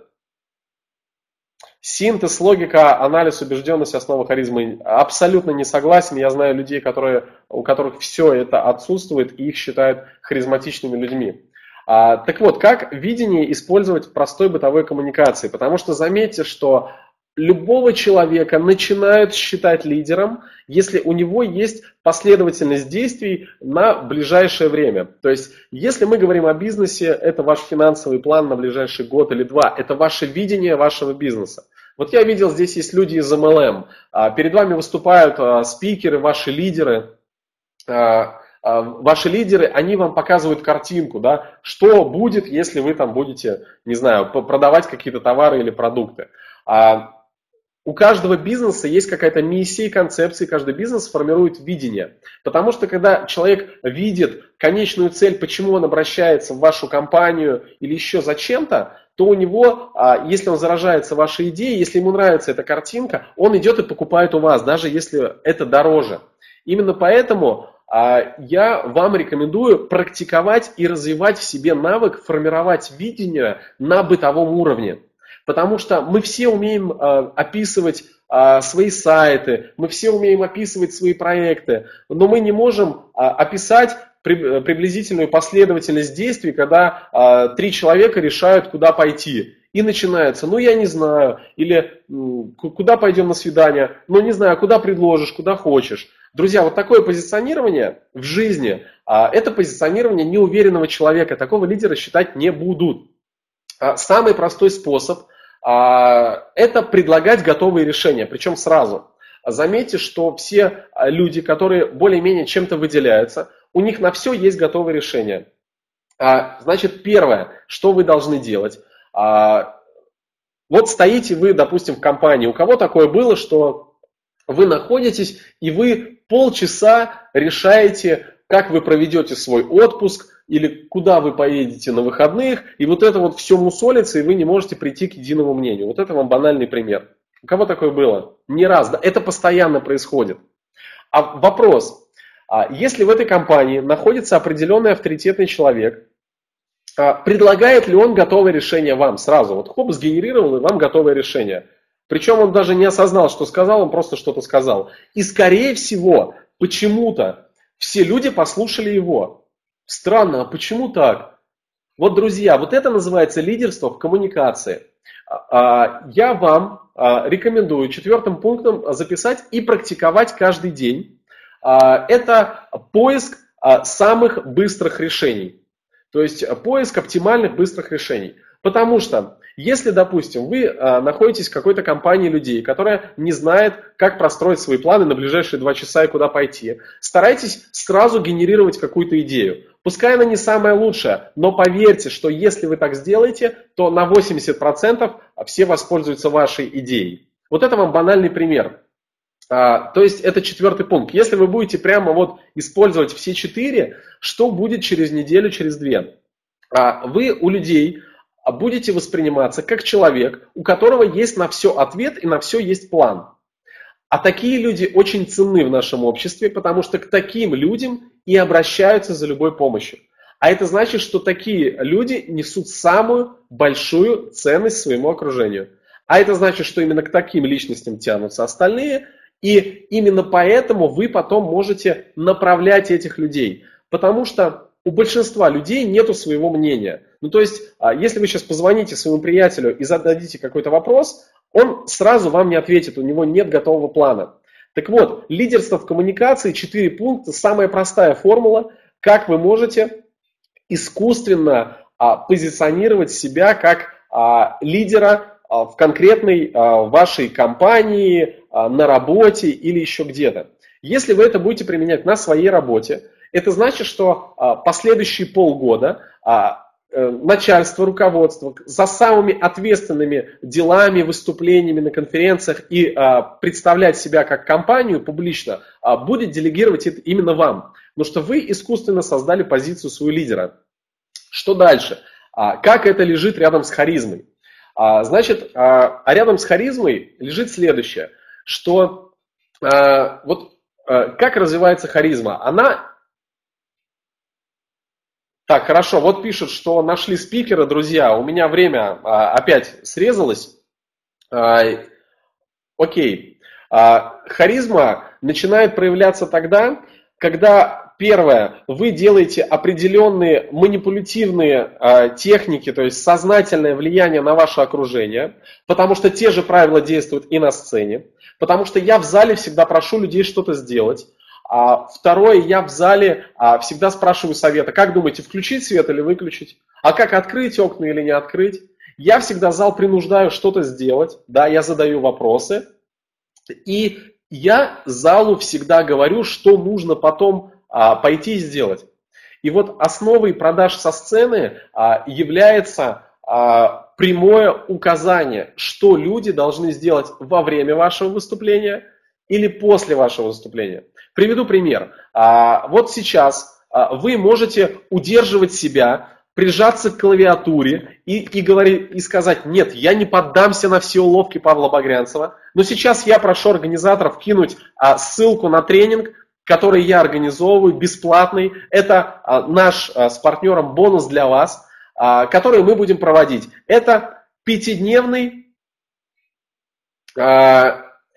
Синтез, логика, анализ, убежденность, основа харизмы. Абсолютно не согласен. Я знаю людей, которые, у которых все это отсутствует, и их считают харизматичными людьми. А, так вот, как видение использовать в простой бытовой коммуникации? Потому что заметьте, что любого человека начинают считать лидером, если у него есть последовательность действий на ближайшее время. То есть, если мы говорим о бизнесе, это ваш финансовый план на ближайший год или два, это ваше видение вашего бизнеса. Вот я видел, здесь есть люди из MLM, а, перед вами выступают а, спикеры, ваши лидеры, а, ваши лидеры, они вам показывают картинку, да, что будет, если вы там будете, не знаю, продавать какие-то товары или продукты. У каждого бизнеса есть какая-то миссия и концепция, и каждый бизнес формирует видение. Потому что когда человек видит конечную цель, почему он обращается в вашу компанию или еще зачем-то, то у него, а, если он заражается вашей идеей, если ему нравится эта картинка, он идет и покупает у вас, даже если это дороже. Именно поэтому а я вам рекомендую практиковать и развивать в себе навык формировать видение на бытовом уровне. Потому что мы все умеем а, описывать а, свои сайты, мы все умеем описывать свои проекты, но мы не можем описать приблизительную последовательность действий, когда три человека решают, куда пойти. И начинается, ну я не знаю, или куда пойдем на свидание, ну не знаю, куда предложишь, куда хочешь. Друзья, вот такое позиционирование в жизни, это позиционирование неуверенного человека. Такого лидера считать не будут. Самый простой способ это предлагать готовые решения, причем сразу. Заметьте, что все люди, которые более-менее чем-то выделяются, у них на все есть готовые решения. Значит, первое, что вы должны делать. Вот стоите вы, допустим, в компании. У кого такое было, что вы находитесь и вы полчаса решаете, как вы проведете свой отпуск или куда вы поедете на выходных, и вот это вот все мусолится, и вы не можете прийти к единому мнению. Вот это вам банальный пример. У кого такое было? Не раз. Да, это постоянно происходит. А вопрос. А если в этой компании находится определенный авторитетный человек, а предлагает ли он готовое решение вам сразу? Вот хоп, сгенерировал и вам готовое решение – причем он даже не осознал, что сказал, он просто что-то сказал. И скорее всего, почему-то все люди послушали его. Странно, а почему так? Вот, друзья, вот это называется лидерство в коммуникации. я вам рекомендую четвертым пунктом записать и практиковать каждый день. Это поиск самых быстрых решений. То есть поиск оптимальных быстрых решений. Потому что если, допустим, вы находитесь в какой-то компании людей, которая не знает, как простроить свои планы на ближайшие два часа и куда пойти, старайтесь сразу генерировать какую-то идею. Пускай она не самая лучшая, но поверьте, что если вы так сделаете, то на 80% все воспользуются вашей идеей. Вот это вам банальный пример. А, то есть это четвертый пункт. Если вы будете прямо вот использовать все четыре, что будет через неделю, через две? А, вы у людей а будете восприниматься как человек, у которого есть на все ответ и на все есть план. А такие люди очень ценны в нашем обществе, потому что к таким людям и обращаются за любой помощью. А это значит, что такие люди несут самую большую ценность своему окружению. А это значит, что именно к таким личностям тянутся остальные, и именно поэтому вы потом можете направлять этих людей. Потому что у большинства людей нету своего мнения. Ну, то есть, а, если вы сейчас позвоните своему приятелю и зададите какой-то вопрос, он сразу вам не ответит, у него нет готового плана. Так вот, лидерство в коммуникации, 4 пункта, самая простая формула, как вы можете искусственно а, позиционировать себя как а, лидера а, в конкретной а, вашей компании, а, на работе или еще где-то. Если вы это будете применять на своей работе, это значит, что а, последующие полгода а, начальство, руководство за самыми ответственными делами, выступлениями на конференциях и а, представлять себя как компанию публично будет делегировать это именно вам. Потому что вы искусственно создали позицию своего лидера. Что дальше? Как это лежит рядом с харизмой? Значит, а рядом с харизмой лежит следующее, что вот как развивается харизма? Она так, хорошо. Вот пишут, что нашли спикера, друзья. У меня время а, опять срезалось. А, окей. А, харизма начинает проявляться тогда, когда, первое, вы делаете определенные манипулятивные а, техники, то есть сознательное влияние на ваше окружение, потому что те же правила действуют и на сцене, потому что я в зале всегда прошу людей что-то сделать. А второе, я в зале а, всегда спрашиваю совета, как думаете, включить свет или выключить? А как открыть окна или не открыть? Я всегда зал принуждаю что-то сделать, да, я задаю вопросы. И я залу всегда говорю, что нужно потом а, пойти и сделать. И вот основой продаж со сцены а, является а, прямое указание, что люди должны сделать во время вашего выступления или после вашего выступления. Приведу пример. А, вот сейчас а, вы можете удерживать себя, прижаться к клавиатуре и, и, говорить, и сказать, нет, я не поддамся на все уловки Павла Багрянцева, но сейчас я прошу организаторов кинуть а, ссылку на тренинг, который я организовываю, бесплатный. Это наш с партнером бонус для вас, который мы будем проводить. Это пятидневный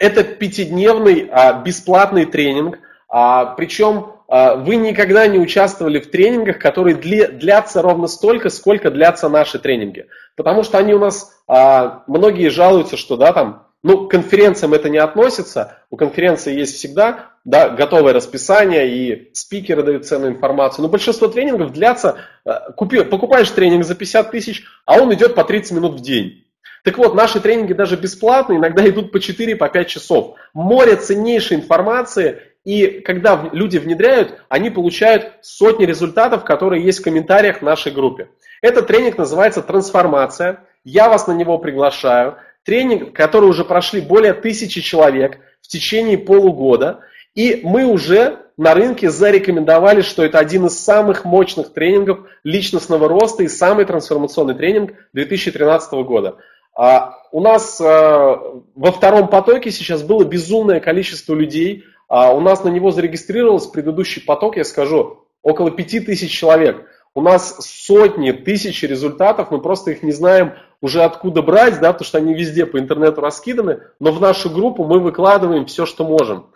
это пятидневный бесплатный тренинг, а, причем а, вы никогда не участвовали в тренингах, которые дли, длятся ровно столько, сколько длятся наши тренинги. Потому что они у нас, а, многие жалуются, что да, там, ну, к конференциям это не относится, у конференции есть всегда да, готовое расписание, и спикеры дают ценную информацию. Но большинство тренингов длятся, а, купи, покупаешь тренинг за 50 тысяч, а он идет по 30 минут в день. Так вот, наши тренинги даже бесплатные, иногда идут по 4-5 по часов. Море ценнейшей информации, и когда люди внедряют, они получают сотни результатов, которые есть в комментариях в нашей группе. Этот тренинг называется «Трансформация». Я вас на него приглашаю. Тренинг, который уже прошли более тысячи человек в течение полугода. И мы уже на рынке зарекомендовали, что это один из самых мощных тренингов личностного роста и самый трансформационный тренинг 2013 года. А у нас э, во втором потоке сейчас было безумное количество людей, а у нас на него зарегистрировалось предыдущий поток, я скажу, около 5000 человек. У нас сотни тысяч результатов, мы просто их не знаем уже откуда брать, да, потому что они везде по интернету раскиданы, но в нашу группу мы выкладываем все, что можем.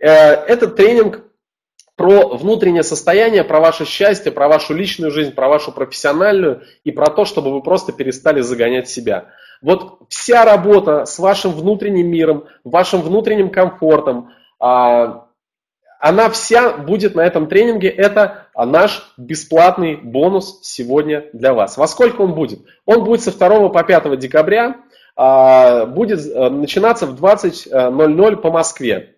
Э, этот тренинг про внутреннее состояние, про ваше счастье, про вашу личную жизнь, про вашу профессиональную и про то, чтобы вы просто перестали загонять себя. Вот вся работа с вашим внутренним миром, вашим внутренним комфортом, а, она вся будет на этом тренинге. Это наш бесплатный бонус сегодня для вас. Во сколько он будет? Он будет со 2 по 5 декабря, а, будет э, начинаться в 20.00 по Москве.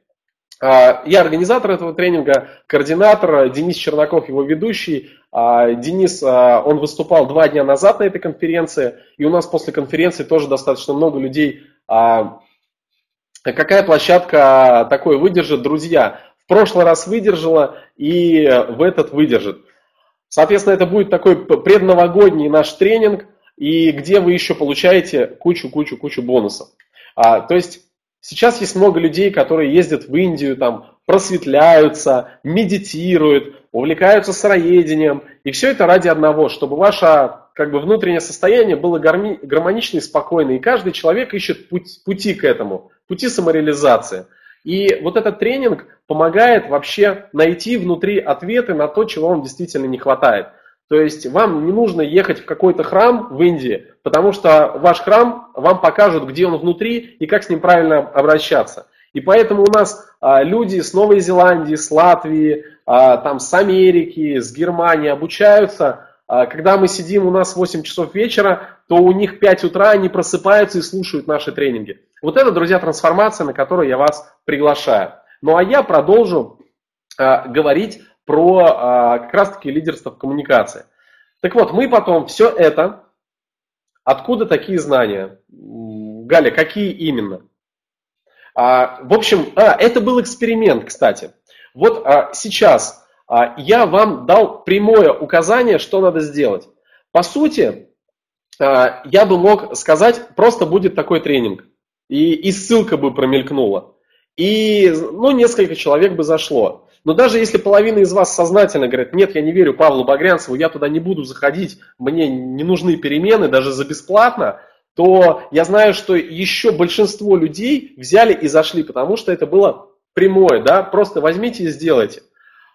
А, я организатор этого тренинга, координатор, Денис Чернаков, его ведущий. А, Денис, он выступал два дня назад на этой конференции, и у нас после конференции тоже достаточно много людей. Какая площадка такое выдержит, друзья? В прошлый раз выдержала и в этот выдержит. Соответственно, это будет такой предновогодний наш тренинг, и где вы еще получаете кучу-кучу-кучу бонусов. А, то есть сейчас есть много людей, которые ездят в Индию, там просветляются, медитируют, увлекаются сыроедением. И все это ради одного, чтобы ваше как бы, внутреннее состояние было гармонично и спокойно. И каждый человек ищет путь, пути к этому, пути самореализации. И вот этот тренинг помогает вообще найти внутри ответы на то, чего вам действительно не хватает. То есть вам не нужно ехать в какой-то храм в Индии, потому что ваш храм вам покажут, где он внутри и как с ним правильно обращаться. И поэтому у нас а, люди с Новой Зеландии, с Латвии, а, там, с Америки, с Германии обучаются. А, когда мы сидим у нас 8 часов вечера, то у них 5 утра они просыпаются и слушают наши тренинги. Вот это, друзья, трансформация, на которую я вас приглашаю. Ну а я продолжу э, говорить про э, как раз-таки лидерство в коммуникации. Так вот, мы потом все это, откуда такие знания? Галя, какие именно? А, в общем, а, это был эксперимент, кстати. Вот а, сейчас а, я вам дал прямое указание, что надо сделать. По сути, а, я бы мог сказать, просто будет такой тренинг. И, и ссылка бы промелькнула. И ну, несколько человек бы зашло. Но даже если половина из вас сознательно говорит, нет, я не верю Павлу Багрянцеву, я туда не буду заходить, мне не нужны перемены, даже за бесплатно, то я знаю, что еще большинство людей взяли и зашли, потому что это было прямое, да, просто возьмите и сделайте.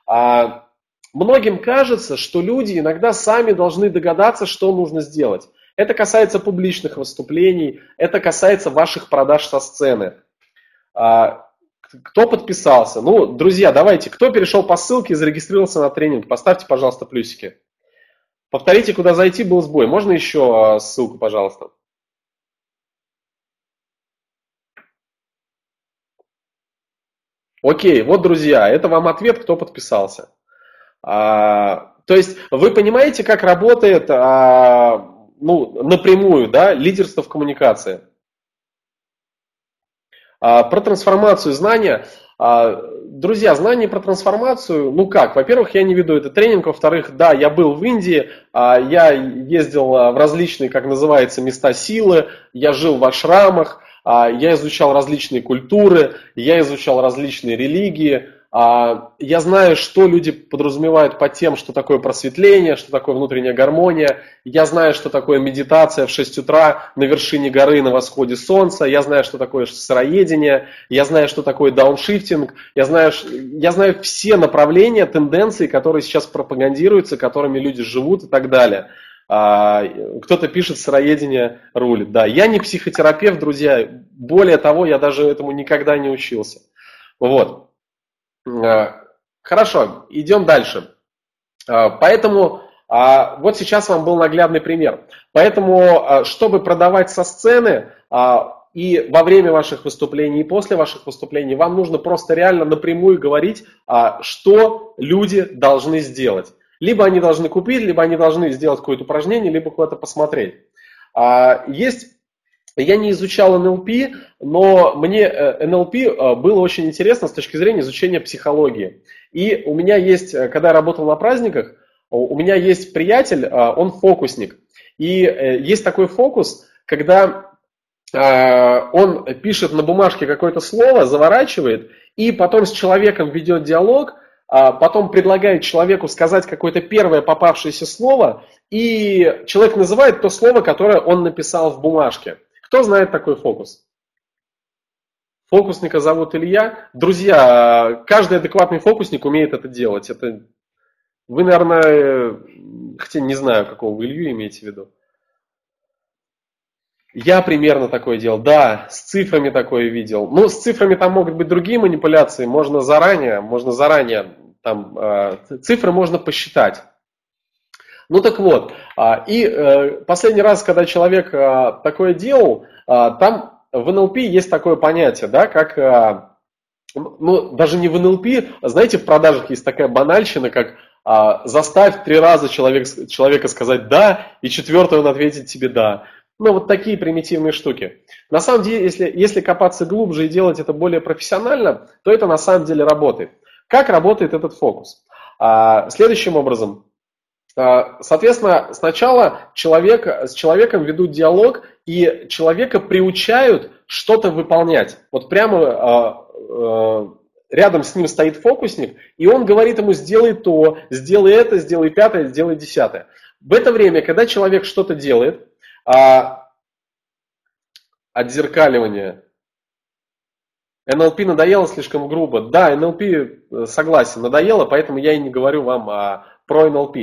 А многим кажется, что люди иногда сами должны догадаться, что нужно сделать. Это касается публичных выступлений, это касается ваших продаж со сцены. А кто подписался? Ну, друзья, давайте, кто перешел по ссылке и зарегистрировался на тренинг, поставьте, пожалуйста, плюсики. Повторите, куда зайти, был сбой. Можно еще а, ссылку, пожалуйста? Окей, вот, друзья, это вам ответ, кто подписался. А, то есть вы понимаете, как работает а, ну, напрямую да, лидерство в коммуникации? А, про трансформацию знания. А, друзья, знания про трансформацию, ну как, во-первых, я не веду этот тренинг, во-вторых, да, я был в Индии, а, я ездил в различные, как называется, места силы, я жил в ашрамах, я изучал различные культуры, я изучал различные религии, а, я знаю, что люди подразумевают под тем, что такое просветление, что такое внутренняя гармония. Я знаю, что такое медитация в 6 утра на вершине горы на восходе солнца. Я знаю, что такое сыроедение. Я знаю, что такое дауншифтинг. Я знаю, я знаю все направления, тенденции, которые сейчас пропагандируются, которыми люди живут и так далее. А, кто-то пишет, сыроедение рулит. Да, я не психотерапевт, друзья. Более того, я даже этому никогда не учился. Вот. Э, хорошо, идем дальше. Э, поэтому а, вот сейчас вам был наглядный пример. Поэтому, чтобы продавать со сцены, и во время ваших выступлений, и после ваших выступлений, вам нужно просто реально напрямую говорить, что люди должны сделать. Либо они должны купить, либо они должны сделать какое-то упражнение, либо куда-то посмотреть. Есть я не изучал НЛП, но мне э, НЛП э, было очень интересно с точки зрения изучения психологии. И у меня есть, э, когда я работал на праздниках, у меня есть приятель, он фокусник. И есть такой фокус, когда он пишет на бумажке какое-то слово, заворачивает, и потом с человеком ведет диалог, а потом предлагает человеку сказать какое-то первое попавшееся слово, и человек называет то слово, которое он написал в бумажке. Кто знает такой фокус? Фокусника зовут Илья. Друзья, каждый адекватный фокусник умеет это делать. Это вы, наверное, хотя не знаю, какого вы Илью имеете в виду. Я примерно такое делал. Да, с цифрами такое видел. Ну, с цифрами там могут быть другие манипуляции. Можно заранее, можно заранее, там, э, цифры можно посчитать. Ну так вот, э, и э, последний раз, когда человек э, такое делал, э, там в НЛП есть такое понятие, да, как, ну, даже не в НЛП, знаете, в продажах есть такая банальщина, как а, заставь три раза человек, человека сказать «да», и четвертый он ответит тебе «да». Ну, вот такие примитивные штуки. На самом деле, если, если копаться глубже и делать это более профессионально, то это на самом деле работает. Как работает этот фокус? А, следующим образом. А, соответственно, сначала человек, с человеком ведут диалог, и человека приучают что-то выполнять. Вот прямо а, а, рядом с ним стоит фокусник, и он говорит ему, сделай то, сделай это, сделай пятое, сделай десятое. В это время, когда человек что-то делает, а, отзеркаливание. НЛП надоело слишком грубо. Да, НЛП э, согласен, надоело, поэтому я и не говорю вам а, про НЛП.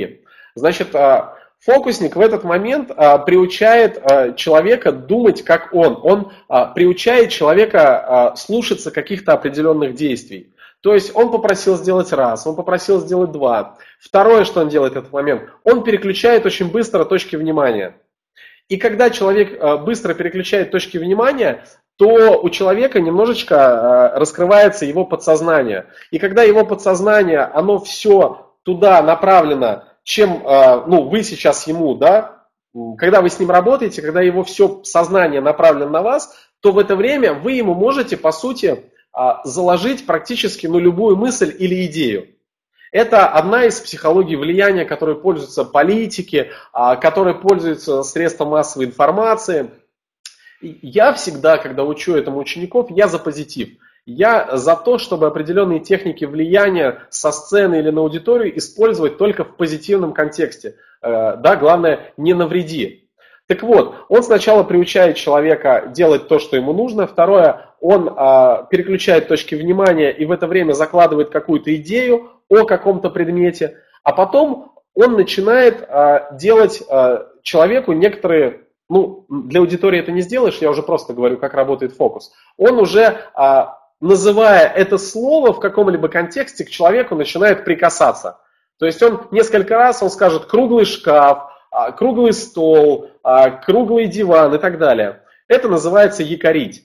Значит, а, фокусник в этот момент а, приучает а, человека думать как он. Он а, приучает человека а, слушаться каких-то определенных действий. То есть он попросил сделать раз, он попросил сделать два. Второе, что он делает в этот момент, он переключает очень быстро точки внимания. И когда человек э, быстро переключает точки внимания, то у человека немножечко э, раскрывается его подсознание. И когда его подсознание, оно все туда направлено, чем э, ну, вы сейчас ему, да, когда вы с ним работаете, когда его все сознание направлено на вас, то в это время вы ему можете, по сути, заложить практически ну, любую мысль или идею. Это одна из психологий влияния, которой пользуются политики, а, которой пользуются средства массовой информации. Я всегда, когда учу этому учеников, я за позитив. Я за то, чтобы определенные техники влияния со сцены или на аудиторию использовать только в позитивном контексте. Э, да, главное, не навреди. Так вот, он сначала приучает человека делать то, что ему нужно. Второе, он а, переключает точки внимания и в это время закладывает какую-то идею, о каком-то предмете, а потом он начинает а, делать а, человеку некоторые, ну, для аудитории это не сделаешь, я уже просто говорю, как работает фокус. Он уже, а, называя это слово в каком-либо контексте, к человеку начинает прикасаться. То есть он несколько раз, он скажет круглый шкаф, а, круглый стол, а, круглый диван и так далее. Это называется якорить.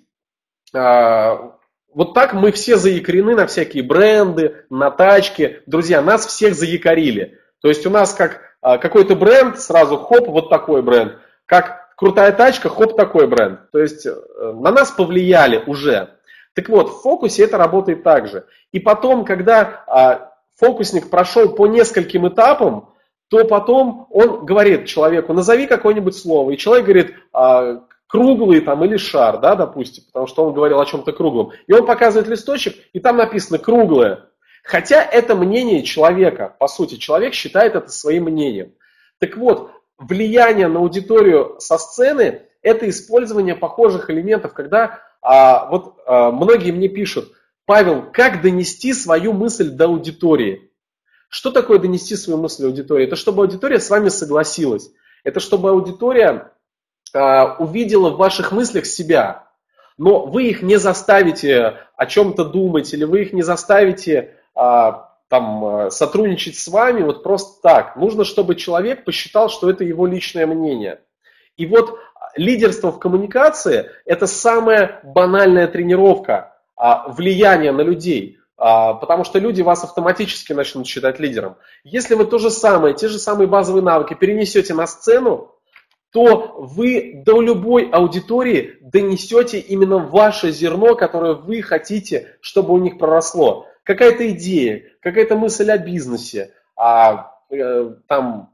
А, вот так мы все заякорены на всякие бренды, на тачки. Друзья, нас всех заякорили. То есть у нас как а, какой-то бренд, сразу хоп, вот такой бренд. Как крутая тачка, хоп, такой бренд. То есть э, на нас повлияли уже. Так вот, в фокусе это работает так же. И потом, когда а, фокусник прошел по нескольким этапам, то потом он говорит человеку, назови какое-нибудь слово. И человек говорит, а, круглый там или шар, да, допустим, потому что он говорил о чем-то круглом. И он показывает листочек, и там написано круглое. Хотя это мнение человека, по сути, человек считает это своим мнением. Так вот, влияние на аудиторию со сцены – это использование похожих элементов, когда а, вот а, многие мне пишут, Павел, как донести свою мысль до аудитории? Что такое донести свою мысль до аудитории? Это чтобы аудитория с вами согласилась. Это чтобы аудитория увидела в ваших мыслях себя, но вы их не заставите о чем-то думать, или вы их не заставите а, там, сотрудничать с вами вот просто так. Нужно, чтобы человек посчитал, что это его личное мнение. И вот лидерство в коммуникации – это самая банальная тренировка влияния на людей. Потому что люди вас автоматически начнут считать лидером. Если вы то же самое, те же самые базовые навыки перенесете на сцену, то вы до любой аудитории донесете именно ваше зерно, которое вы хотите, чтобы у них проросло. Какая-то идея, какая-то мысль о бизнесе, а, э, там,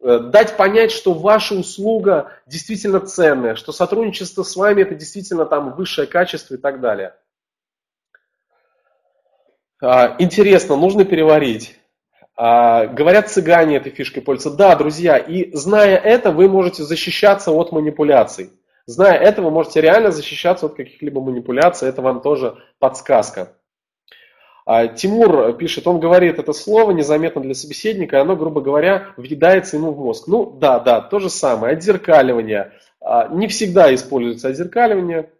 э, дать понять, что ваша услуга действительно ценная, что сотрудничество с вами это действительно там высшее качество и так далее. А, интересно, нужно переварить. А, говорят, цыгане этой фишкой пользуются. Да, друзья, и зная это, вы можете защищаться от манипуляций. Зная это, вы можете реально защищаться от каких-либо манипуляций. Это вам тоже подсказка. А, Тимур пишет, он говорит это слово незаметно для собеседника, и оно, грубо говоря, въедается ему в мозг. Ну да, да, то же самое. Отзеркаливание, а, не всегда используется отзеркаливание,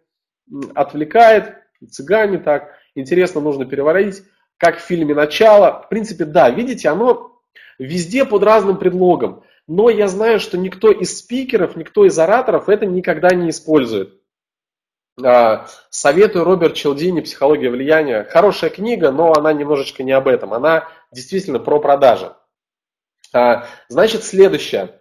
отвлекает, цыгане так, интересно, нужно переварить, как в фильме «Начало». В принципе, да, видите, оно везде под разным предлогом, но я знаю, что никто из спикеров, никто из ораторов это никогда не использует. А, советую Роберт Челдини «Психология влияния». Хорошая книга, но она немножечко не об этом. Она действительно про продажи. А, значит, следующее.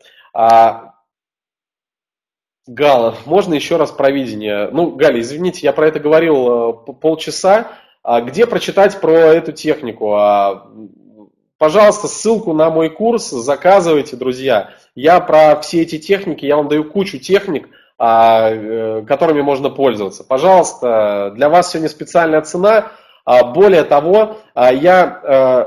Гала, можно еще раз про видение? Ну, Галя, извините, я про это говорил э, полчаса. А где прочитать про эту технику? А, пожалуйста, ссылку на мой курс заказывайте, друзья. Я про все эти техники, я вам даю кучу техник, а, э, которыми можно пользоваться. Пожалуйста, для вас сегодня специальная цена. Более того, я,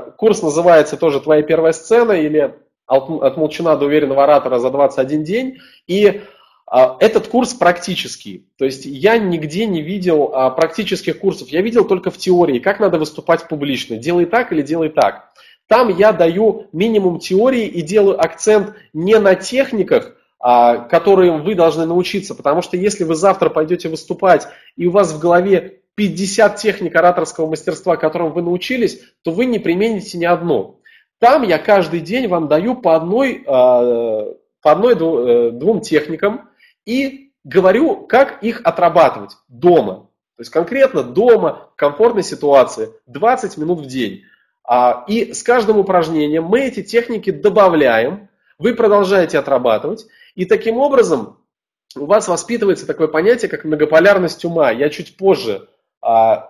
э, курс называется тоже «Твоя первая сцена» или «От молчана до уверенного оратора за 21 день». И этот курс практический, то есть я нигде не видел а, практических курсов, я видел только в теории, как надо выступать публично, делай так или делай так. Там я даю минимум теории и делаю акцент не на техниках, а, которым вы должны научиться, потому что если вы завтра пойдете выступать и у вас в голове 50 техник ораторского мастерства, которым вы научились, то вы не примените ни одну. Там я каждый день вам даю по одной, по одной э, двум техникам, и говорю, как их отрабатывать дома. То есть конкретно дома, в комфортной ситуации, 20 минут в день. А, и с каждым упражнением мы эти техники добавляем, вы продолжаете отрабатывать, и таким образом у вас воспитывается такое понятие, как многополярность ума. Я чуть позже а,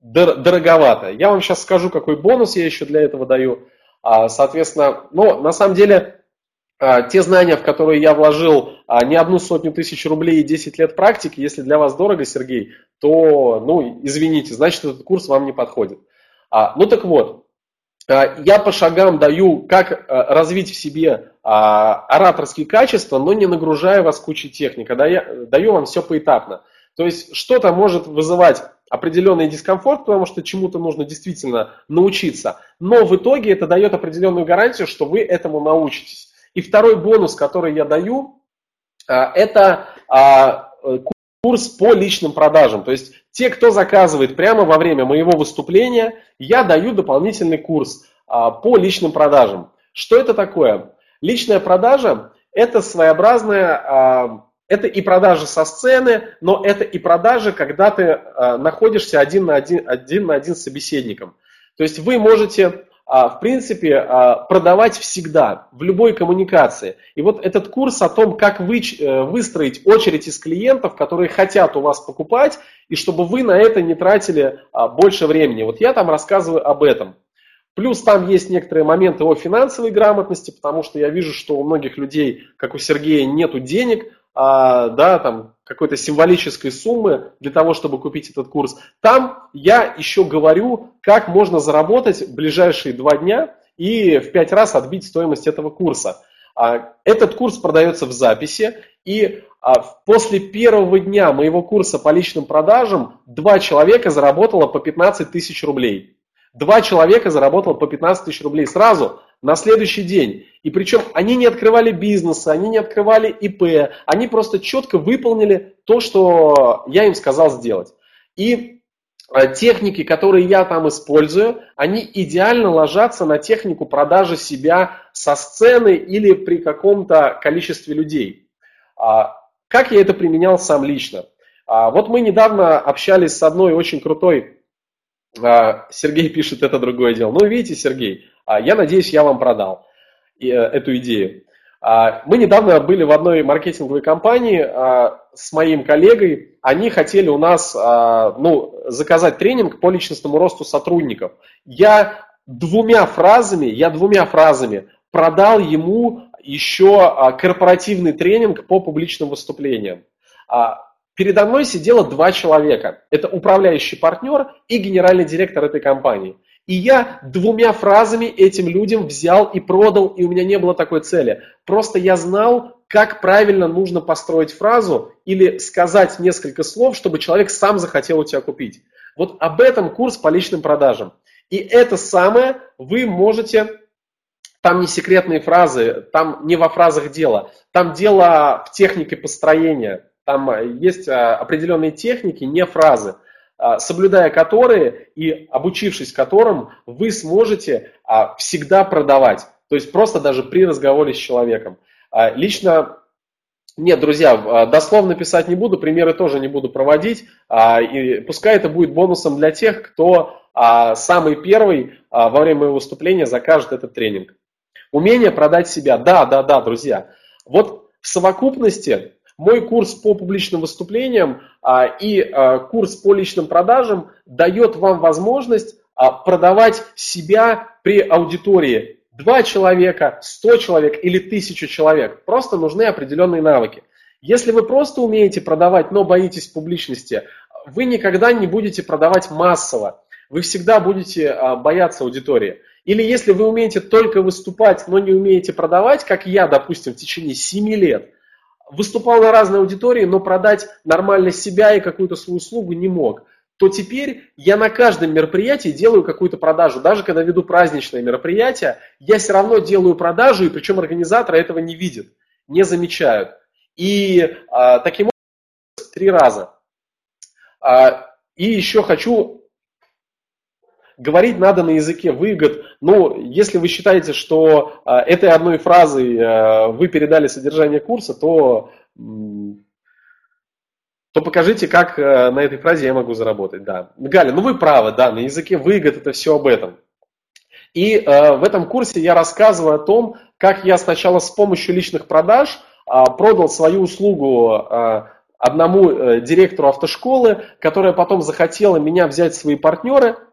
дороговато. Я вам сейчас скажу, какой бонус я еще для этого даю. А, соответственно, но на самом деле те знания, в которые я вложил а, не одну сотню тысяч рублей и 10 лет практики, если для вас дорого, Сергей, то, ну, извините, значит, этот курс вам не подходит. А, ну так вот, я по шагам даю, как развить в себе ораторские качества, но не нагружая вас кучей техник, а даю, даю вам все поэтапно. То есть что-то может вызывать определенный дискомфорт, потому что чему-то нужно действительно научиться, но в итоге это дает определенную гарантию, что вы этому научитесь. И второй бонус, который я даю, а, это а, курс по личным продажам. То есть те, кто заказывает прямо во время моего выступления, я даю дополнительный курс а, по личным продажам. Что это такое? Личная продажа – это своеобразная, это и продажа со сцены, но это и продажа, когда ты находишься один на один, один на один с собеседником. То есть вы можете в принципе, а, продавать всегда, в любой коммуникации. И вот этот курс о том, как вы, э, выстроить очередь из клиентов, которые хотят у вас покупать, и чтобы вы на это не тратили а, больше времени. Вот я там рассказываю об этом. Плюс там есть некоторые моменты о финансовой грамотности, потому что я вижу, что у многих людей, как у Сергея, нету денег, а, да, там какой-то символической суммы для того, чтобы купить этот курс. Там я еще говорю, как можно заработать в ближайшие два дня и в пять раз отбить стоимость этого курса. А, этот курс продается в записи, и а, после первого дня моего курса по личным продажам два человека заработало по 15 тысяч рублей. Два человека заработало по 15 тысяч рублей сразу на следующий день. И причем они не открывали бизнеса, они не открывали ИП, они просто четко выполнили то, что я им сказал сделать. И э, техники, которые я там использую, они идеально ложатся на технику продажи себя со сцены или при каком-то количестве людей. А, как я это применял сам лично? А, вот мы недавно общались с одной очень крутой а, Сергей пишет, это другое дело. Ну, видите, Сергей, я надеюсь, я вам продал э, эту идею. А, мы недавно были в одной маркетинговой компании с моим коллегой. Они хотели у нас ну, заказать тренинг по личностному росту сотрудников. Я двумя фразами, я двумя фразами продал ему еще корпоративный тренинг по публичным выступлениям. Передо мной сидело два человека. Это управляющий партнер и генеральный директор этой компании. И я двумя фразами этим людям взял и продал, и у меня не было такой цели. Просто я знал, как правильно нужно построить фразу или сказать несколько слов, чтобы человек сам захотел у тебя купить. Вот об этом курс по личным продажам. И это самое вы можете Там не секретные фразы, там не во фразах дело. Там дело в технике построения. Там есть определенные техники, не фразы, соблюдая которые и обучившись которым, вы сможете всегда продавать. То есть просто даже при разговоре с человеком. Лично нет, друзья, дословно писать не буду, примеры тоже не буду проводить. И пускай это будет бонусом для тех, кто самый первый во время моего выступления закажет этот тренинг. Умение продать себя. Да, да, да, друзья. Вот в совокупности мой курс по публичным выступлениям а, и а, курс по личным продажам дает вам возможность а, продавать себя при аудитории. Два человека, сто человек или тысячу человек. Просто нужны определенные навыки. Если вы просто умеете продавать, но боитесь публичности, вы никогда не будете продавать массово. Вы всегда будете бояться аудитории. Или если вы умеете только выступать, но не умеете продавать, как я, допустим, в течение 7 лет, выступал на разной аудитории, но продать нормально себя и какую-то свою услугу не мог, то теперь я на каждом мероприятии делаю какую-то продажу. Даже когда веду праздничное мероприятие, я все равно делаю продажу, и причем организаторы этого не видят, не замечают. И а, таким образом три раза. А, и еще хочу говорить надо на языке выгод. Ну, если вы считаете, что э, этой одной фразой э, вы передали содержание курса, то, то покажите, как э, на этой фразе я могу заработать. Да. Галя, ну вы правы, да, на языке выгод это все об этом. И э, в этом курсе я рассказываю о том, как я сначала с помощью личных продаж э, продал свою услугу э, одному директору автошколы, которая потом захотела меня взять в свои партнеры – а,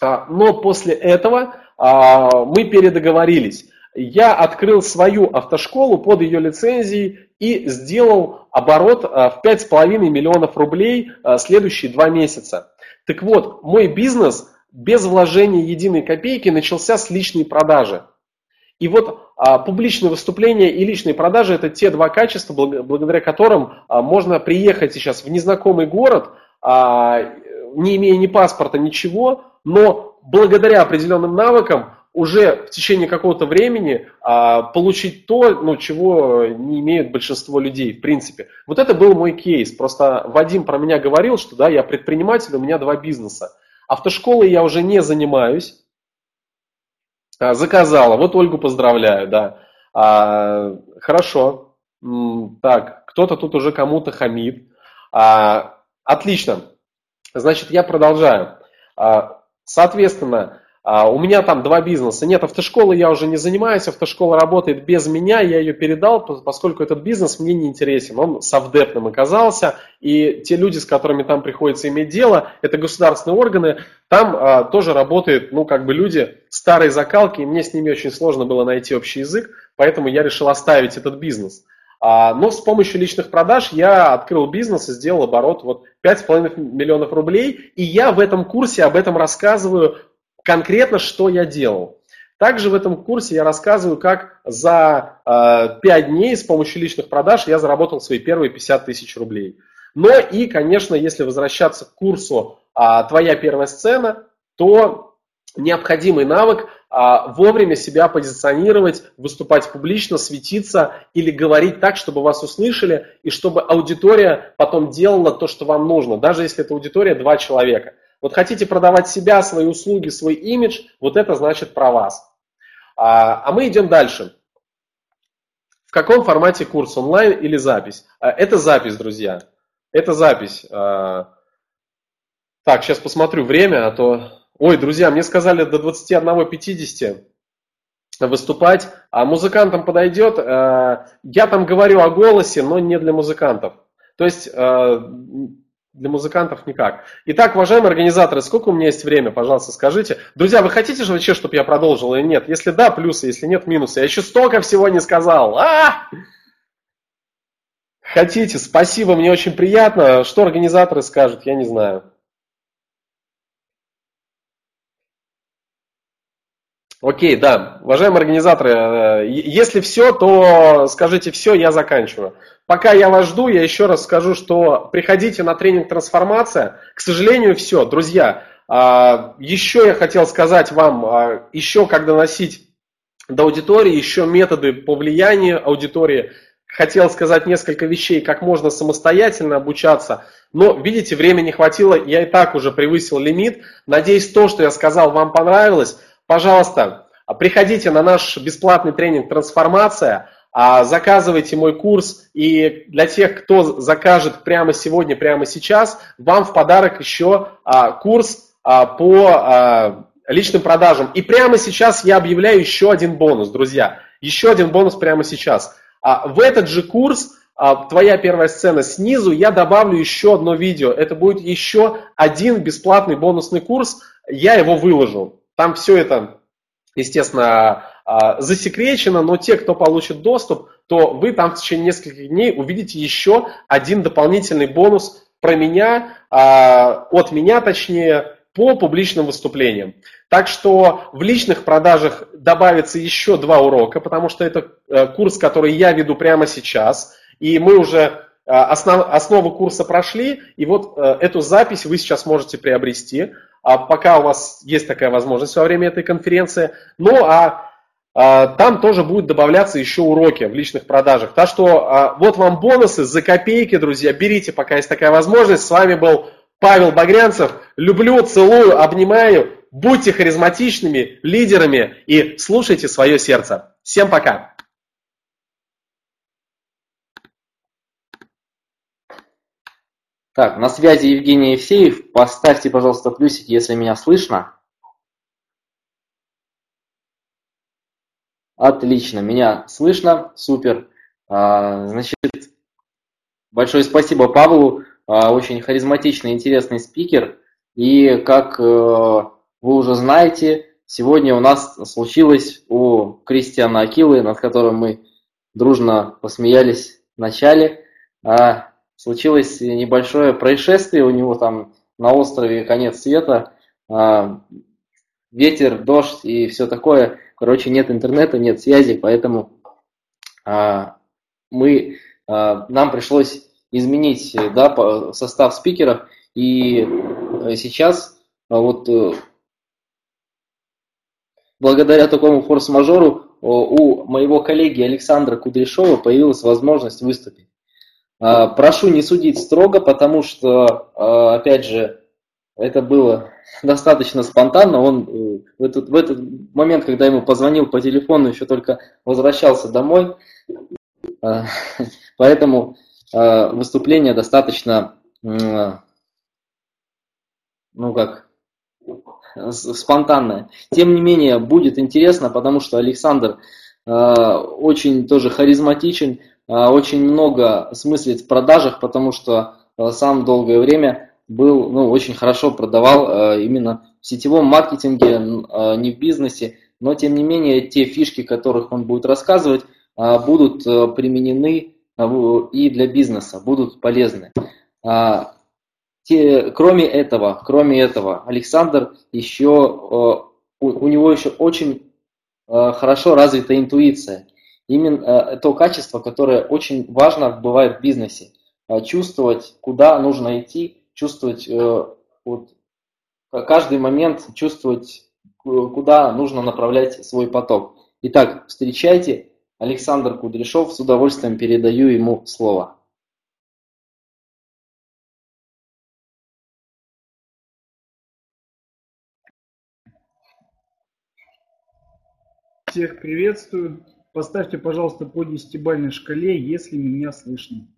но после этого а, мы передоговорились. Я открыл свою автошколу под ее лицензией и сделал оборот а, в 5,5 миллионов рублей следующие два месяца. Так вот, мой бизнес без вложения единой копейки начался с личной продажи. И вот а, публичные выступления и личные продажи это те два качества, благодаря которым а, можно приехать сейчас в незнакомый город, а, не имея ни паспорта, ничего, но благодаря определенным навыкам уже в течение какого-то времени а, получить то, ну, чего не имеют большинство людей, в принципе. Вот это был мой кейс. Просто Вадим про меня говорил, что да, я предприниматель, у меня два бизнеса. Автошколой я уже не занимаюсь. А, заказала. Вот Ольгу поздравляю, да. А, хорошо. Так, кто-то тут уже кому-то хамит. А, отлично. Значит, я продолжаю. А, Соответственно, а, у меня там два бизнеса. Нет, автошколы я уже не занимаюсь, автошкола работает без меня, я ее передал, поскольку этот бизнес мне не интересен. Он совдепным оказался, и те люди, с которыми там приходится иметь дело, это государственные органы, там а, тоже работают, ну, как бы люди старой закалки, и мне с ними очень сложно было найти общий язык, поэтому я решил оставить этот бизнес. А, но с помощью личных продаж я открыл бизнес и сделал оборот вот 5,5 миллионов рублей. И я в этом курсе об этом рассказываю конкретно, что я делал. Также в этом курсе я рассказываю, как за э, 5 дней с помощью личных продаж я заработал свои первые 50 тысяч рублей. Но и, конечно, если возвращаться к курсу а, «Твоя первая сцена», то необходимый навык а, вовремя себя позиционировать, выступать публично, светиться или говорить так, чтобы вас услышали и чтобы аудитория потом делала то, что вам нужно, даже если это аудитория два человека. Вот хотите продавать себя, свои услуги, свой имидж, вот это значит про вас. А, а мы идем дальше. В каком формате курс, онлайн или запись? А, это запись, друзья. Это запись. А, так, сейчас посмотрю время, а то Ой, друзья, мне сказали до 21.50 выступать, а музыкантам подойдет. Э, я там говорю о голосе, но не для музыкантов. То есть э, для музыкантов никак. Итак, уважаемые организаторы, сколько у меня есть время, пожалуйста, скажите. Друзья, вы хотите же вообще, чтобы я продолжил или нет? Если да, плюсы, если нет, минусы. Я еще столько всего не сказал. А! Хотите, спасибо, мне очень приятно. Что организаторы скажут, я не знаю. Окей, да. Уважаемые организаторы, э, если все, то скажите все, я заканчиваю. Пока я вас жду, я еще раз скажу, что приходите на тренинг «Трансформация». К сожалению, все. Друзья, а, еще я хотел сказать вам, а, еще как доносить до аудитории, еще методы по влиянию аудитории. Хотел сказать несколько вещей, как можно самостоятельно обучаться, но, видите, времени не хватило, я и так уже превысил лимит. Надеюсь, то, что я сказал, вам понравилось. Пожалуйста, приходите на наш бесплатный тренинг «Трансформация», а, заказывайте мой курс, и для тех, кто закажет прямо сегодня, прямо сейчас, вам в подарок еще а, курс по личным продажам. И прямо сейчас я объявляю еще один бонус, друзья. Еще один бонус прямо сейчас. А в этот же курс а, твоя первая сцена снизу, я добавлю еще одно видео. Это будет еще один бесплатный бонусный курс. Я его выложу. Там все это, естественно, а, засекречено, но те, кто получит доступ, то вы там в течение нескольких дней увидите еще один дополнительный бонус про меня, а, от меня точнее, по публичным выступлениям. Так что в личных продажах добавится еще два урока, потому что это э, курс, который я веду прямо сейчас, и мы уже э, основ, основу курса прошли, и вот э, эту запись вы сейчас можете приобрести, а пока у вас есть такая возможность во время этой конференции. Ну а там тоже будут добавляться еще уроки в личных продажах. Так что вот вам бонусы за копейки, друзья. Берите, пока есть такая возможность. С вами был Павел Багрянцев. Люблю, целую, обнимаю. Будьте харизматичными лидерами и слушайте свое сердце. Всем пока. Так, на связи Евгений Евсеев. Поставьте, пожалуйста, плюсики, если меня слышно. Отлично, меня слышно, супер. А, значит, большое спасибо Павлу а, очень харизматичный, интересный спикер. И как э, вы уже знаете, сегодня у нас случилось у Кристиана Акилы, над которым мы дружно посмеялись в начале, а, случилось небольшое происшествие у него там на острове конец света, а, ветер, дождь и все такое. Короче, нет интернета, нет связи, поэтому мы, нам пришлось изменить да, состав спикеров. И э, сейчас а, вот э, благодаря такому форс-мажору у моего коллеги Александра Кудряшова появилась возможность выступить. А, прошу не судить строго, потому что, а, опять же, это было достаточно спонтанно. Он в этот, в этот момент, когда ему позвонил по телефону, еще только возвращался домой. Поэтому Э, выступление достаточно, ну как, спонтанное. Тем не менее, будет интересно, потому что Александр э, очень тоже харизматичен, э, очень много смыслит в продажах, потому что сам долгое время был, ну, очень хорошо продавал именно в сетевом маркетинге, не в бизнесе, но тем не менее те фишки, которых он будет рассказывать, будут применены и для бизнеса будут полезны. А, кроме этого, кроме этого, Александр еще, э, у, него еще очень э, хорошо развита интуиция. Именно э, то качество, которое очень важно бывает в бизнесе. Чувствовать, куда нужно идти, чувствовать вот, каждый момент, чувствовать, куда нужно направлять свой поток. Итак, встречайте Александр Кудряшов, с удовольствием передаю ему слово. Всех приветствую. Поставьте, пожалуйста, по десятибалльной шкале, если меня слышно.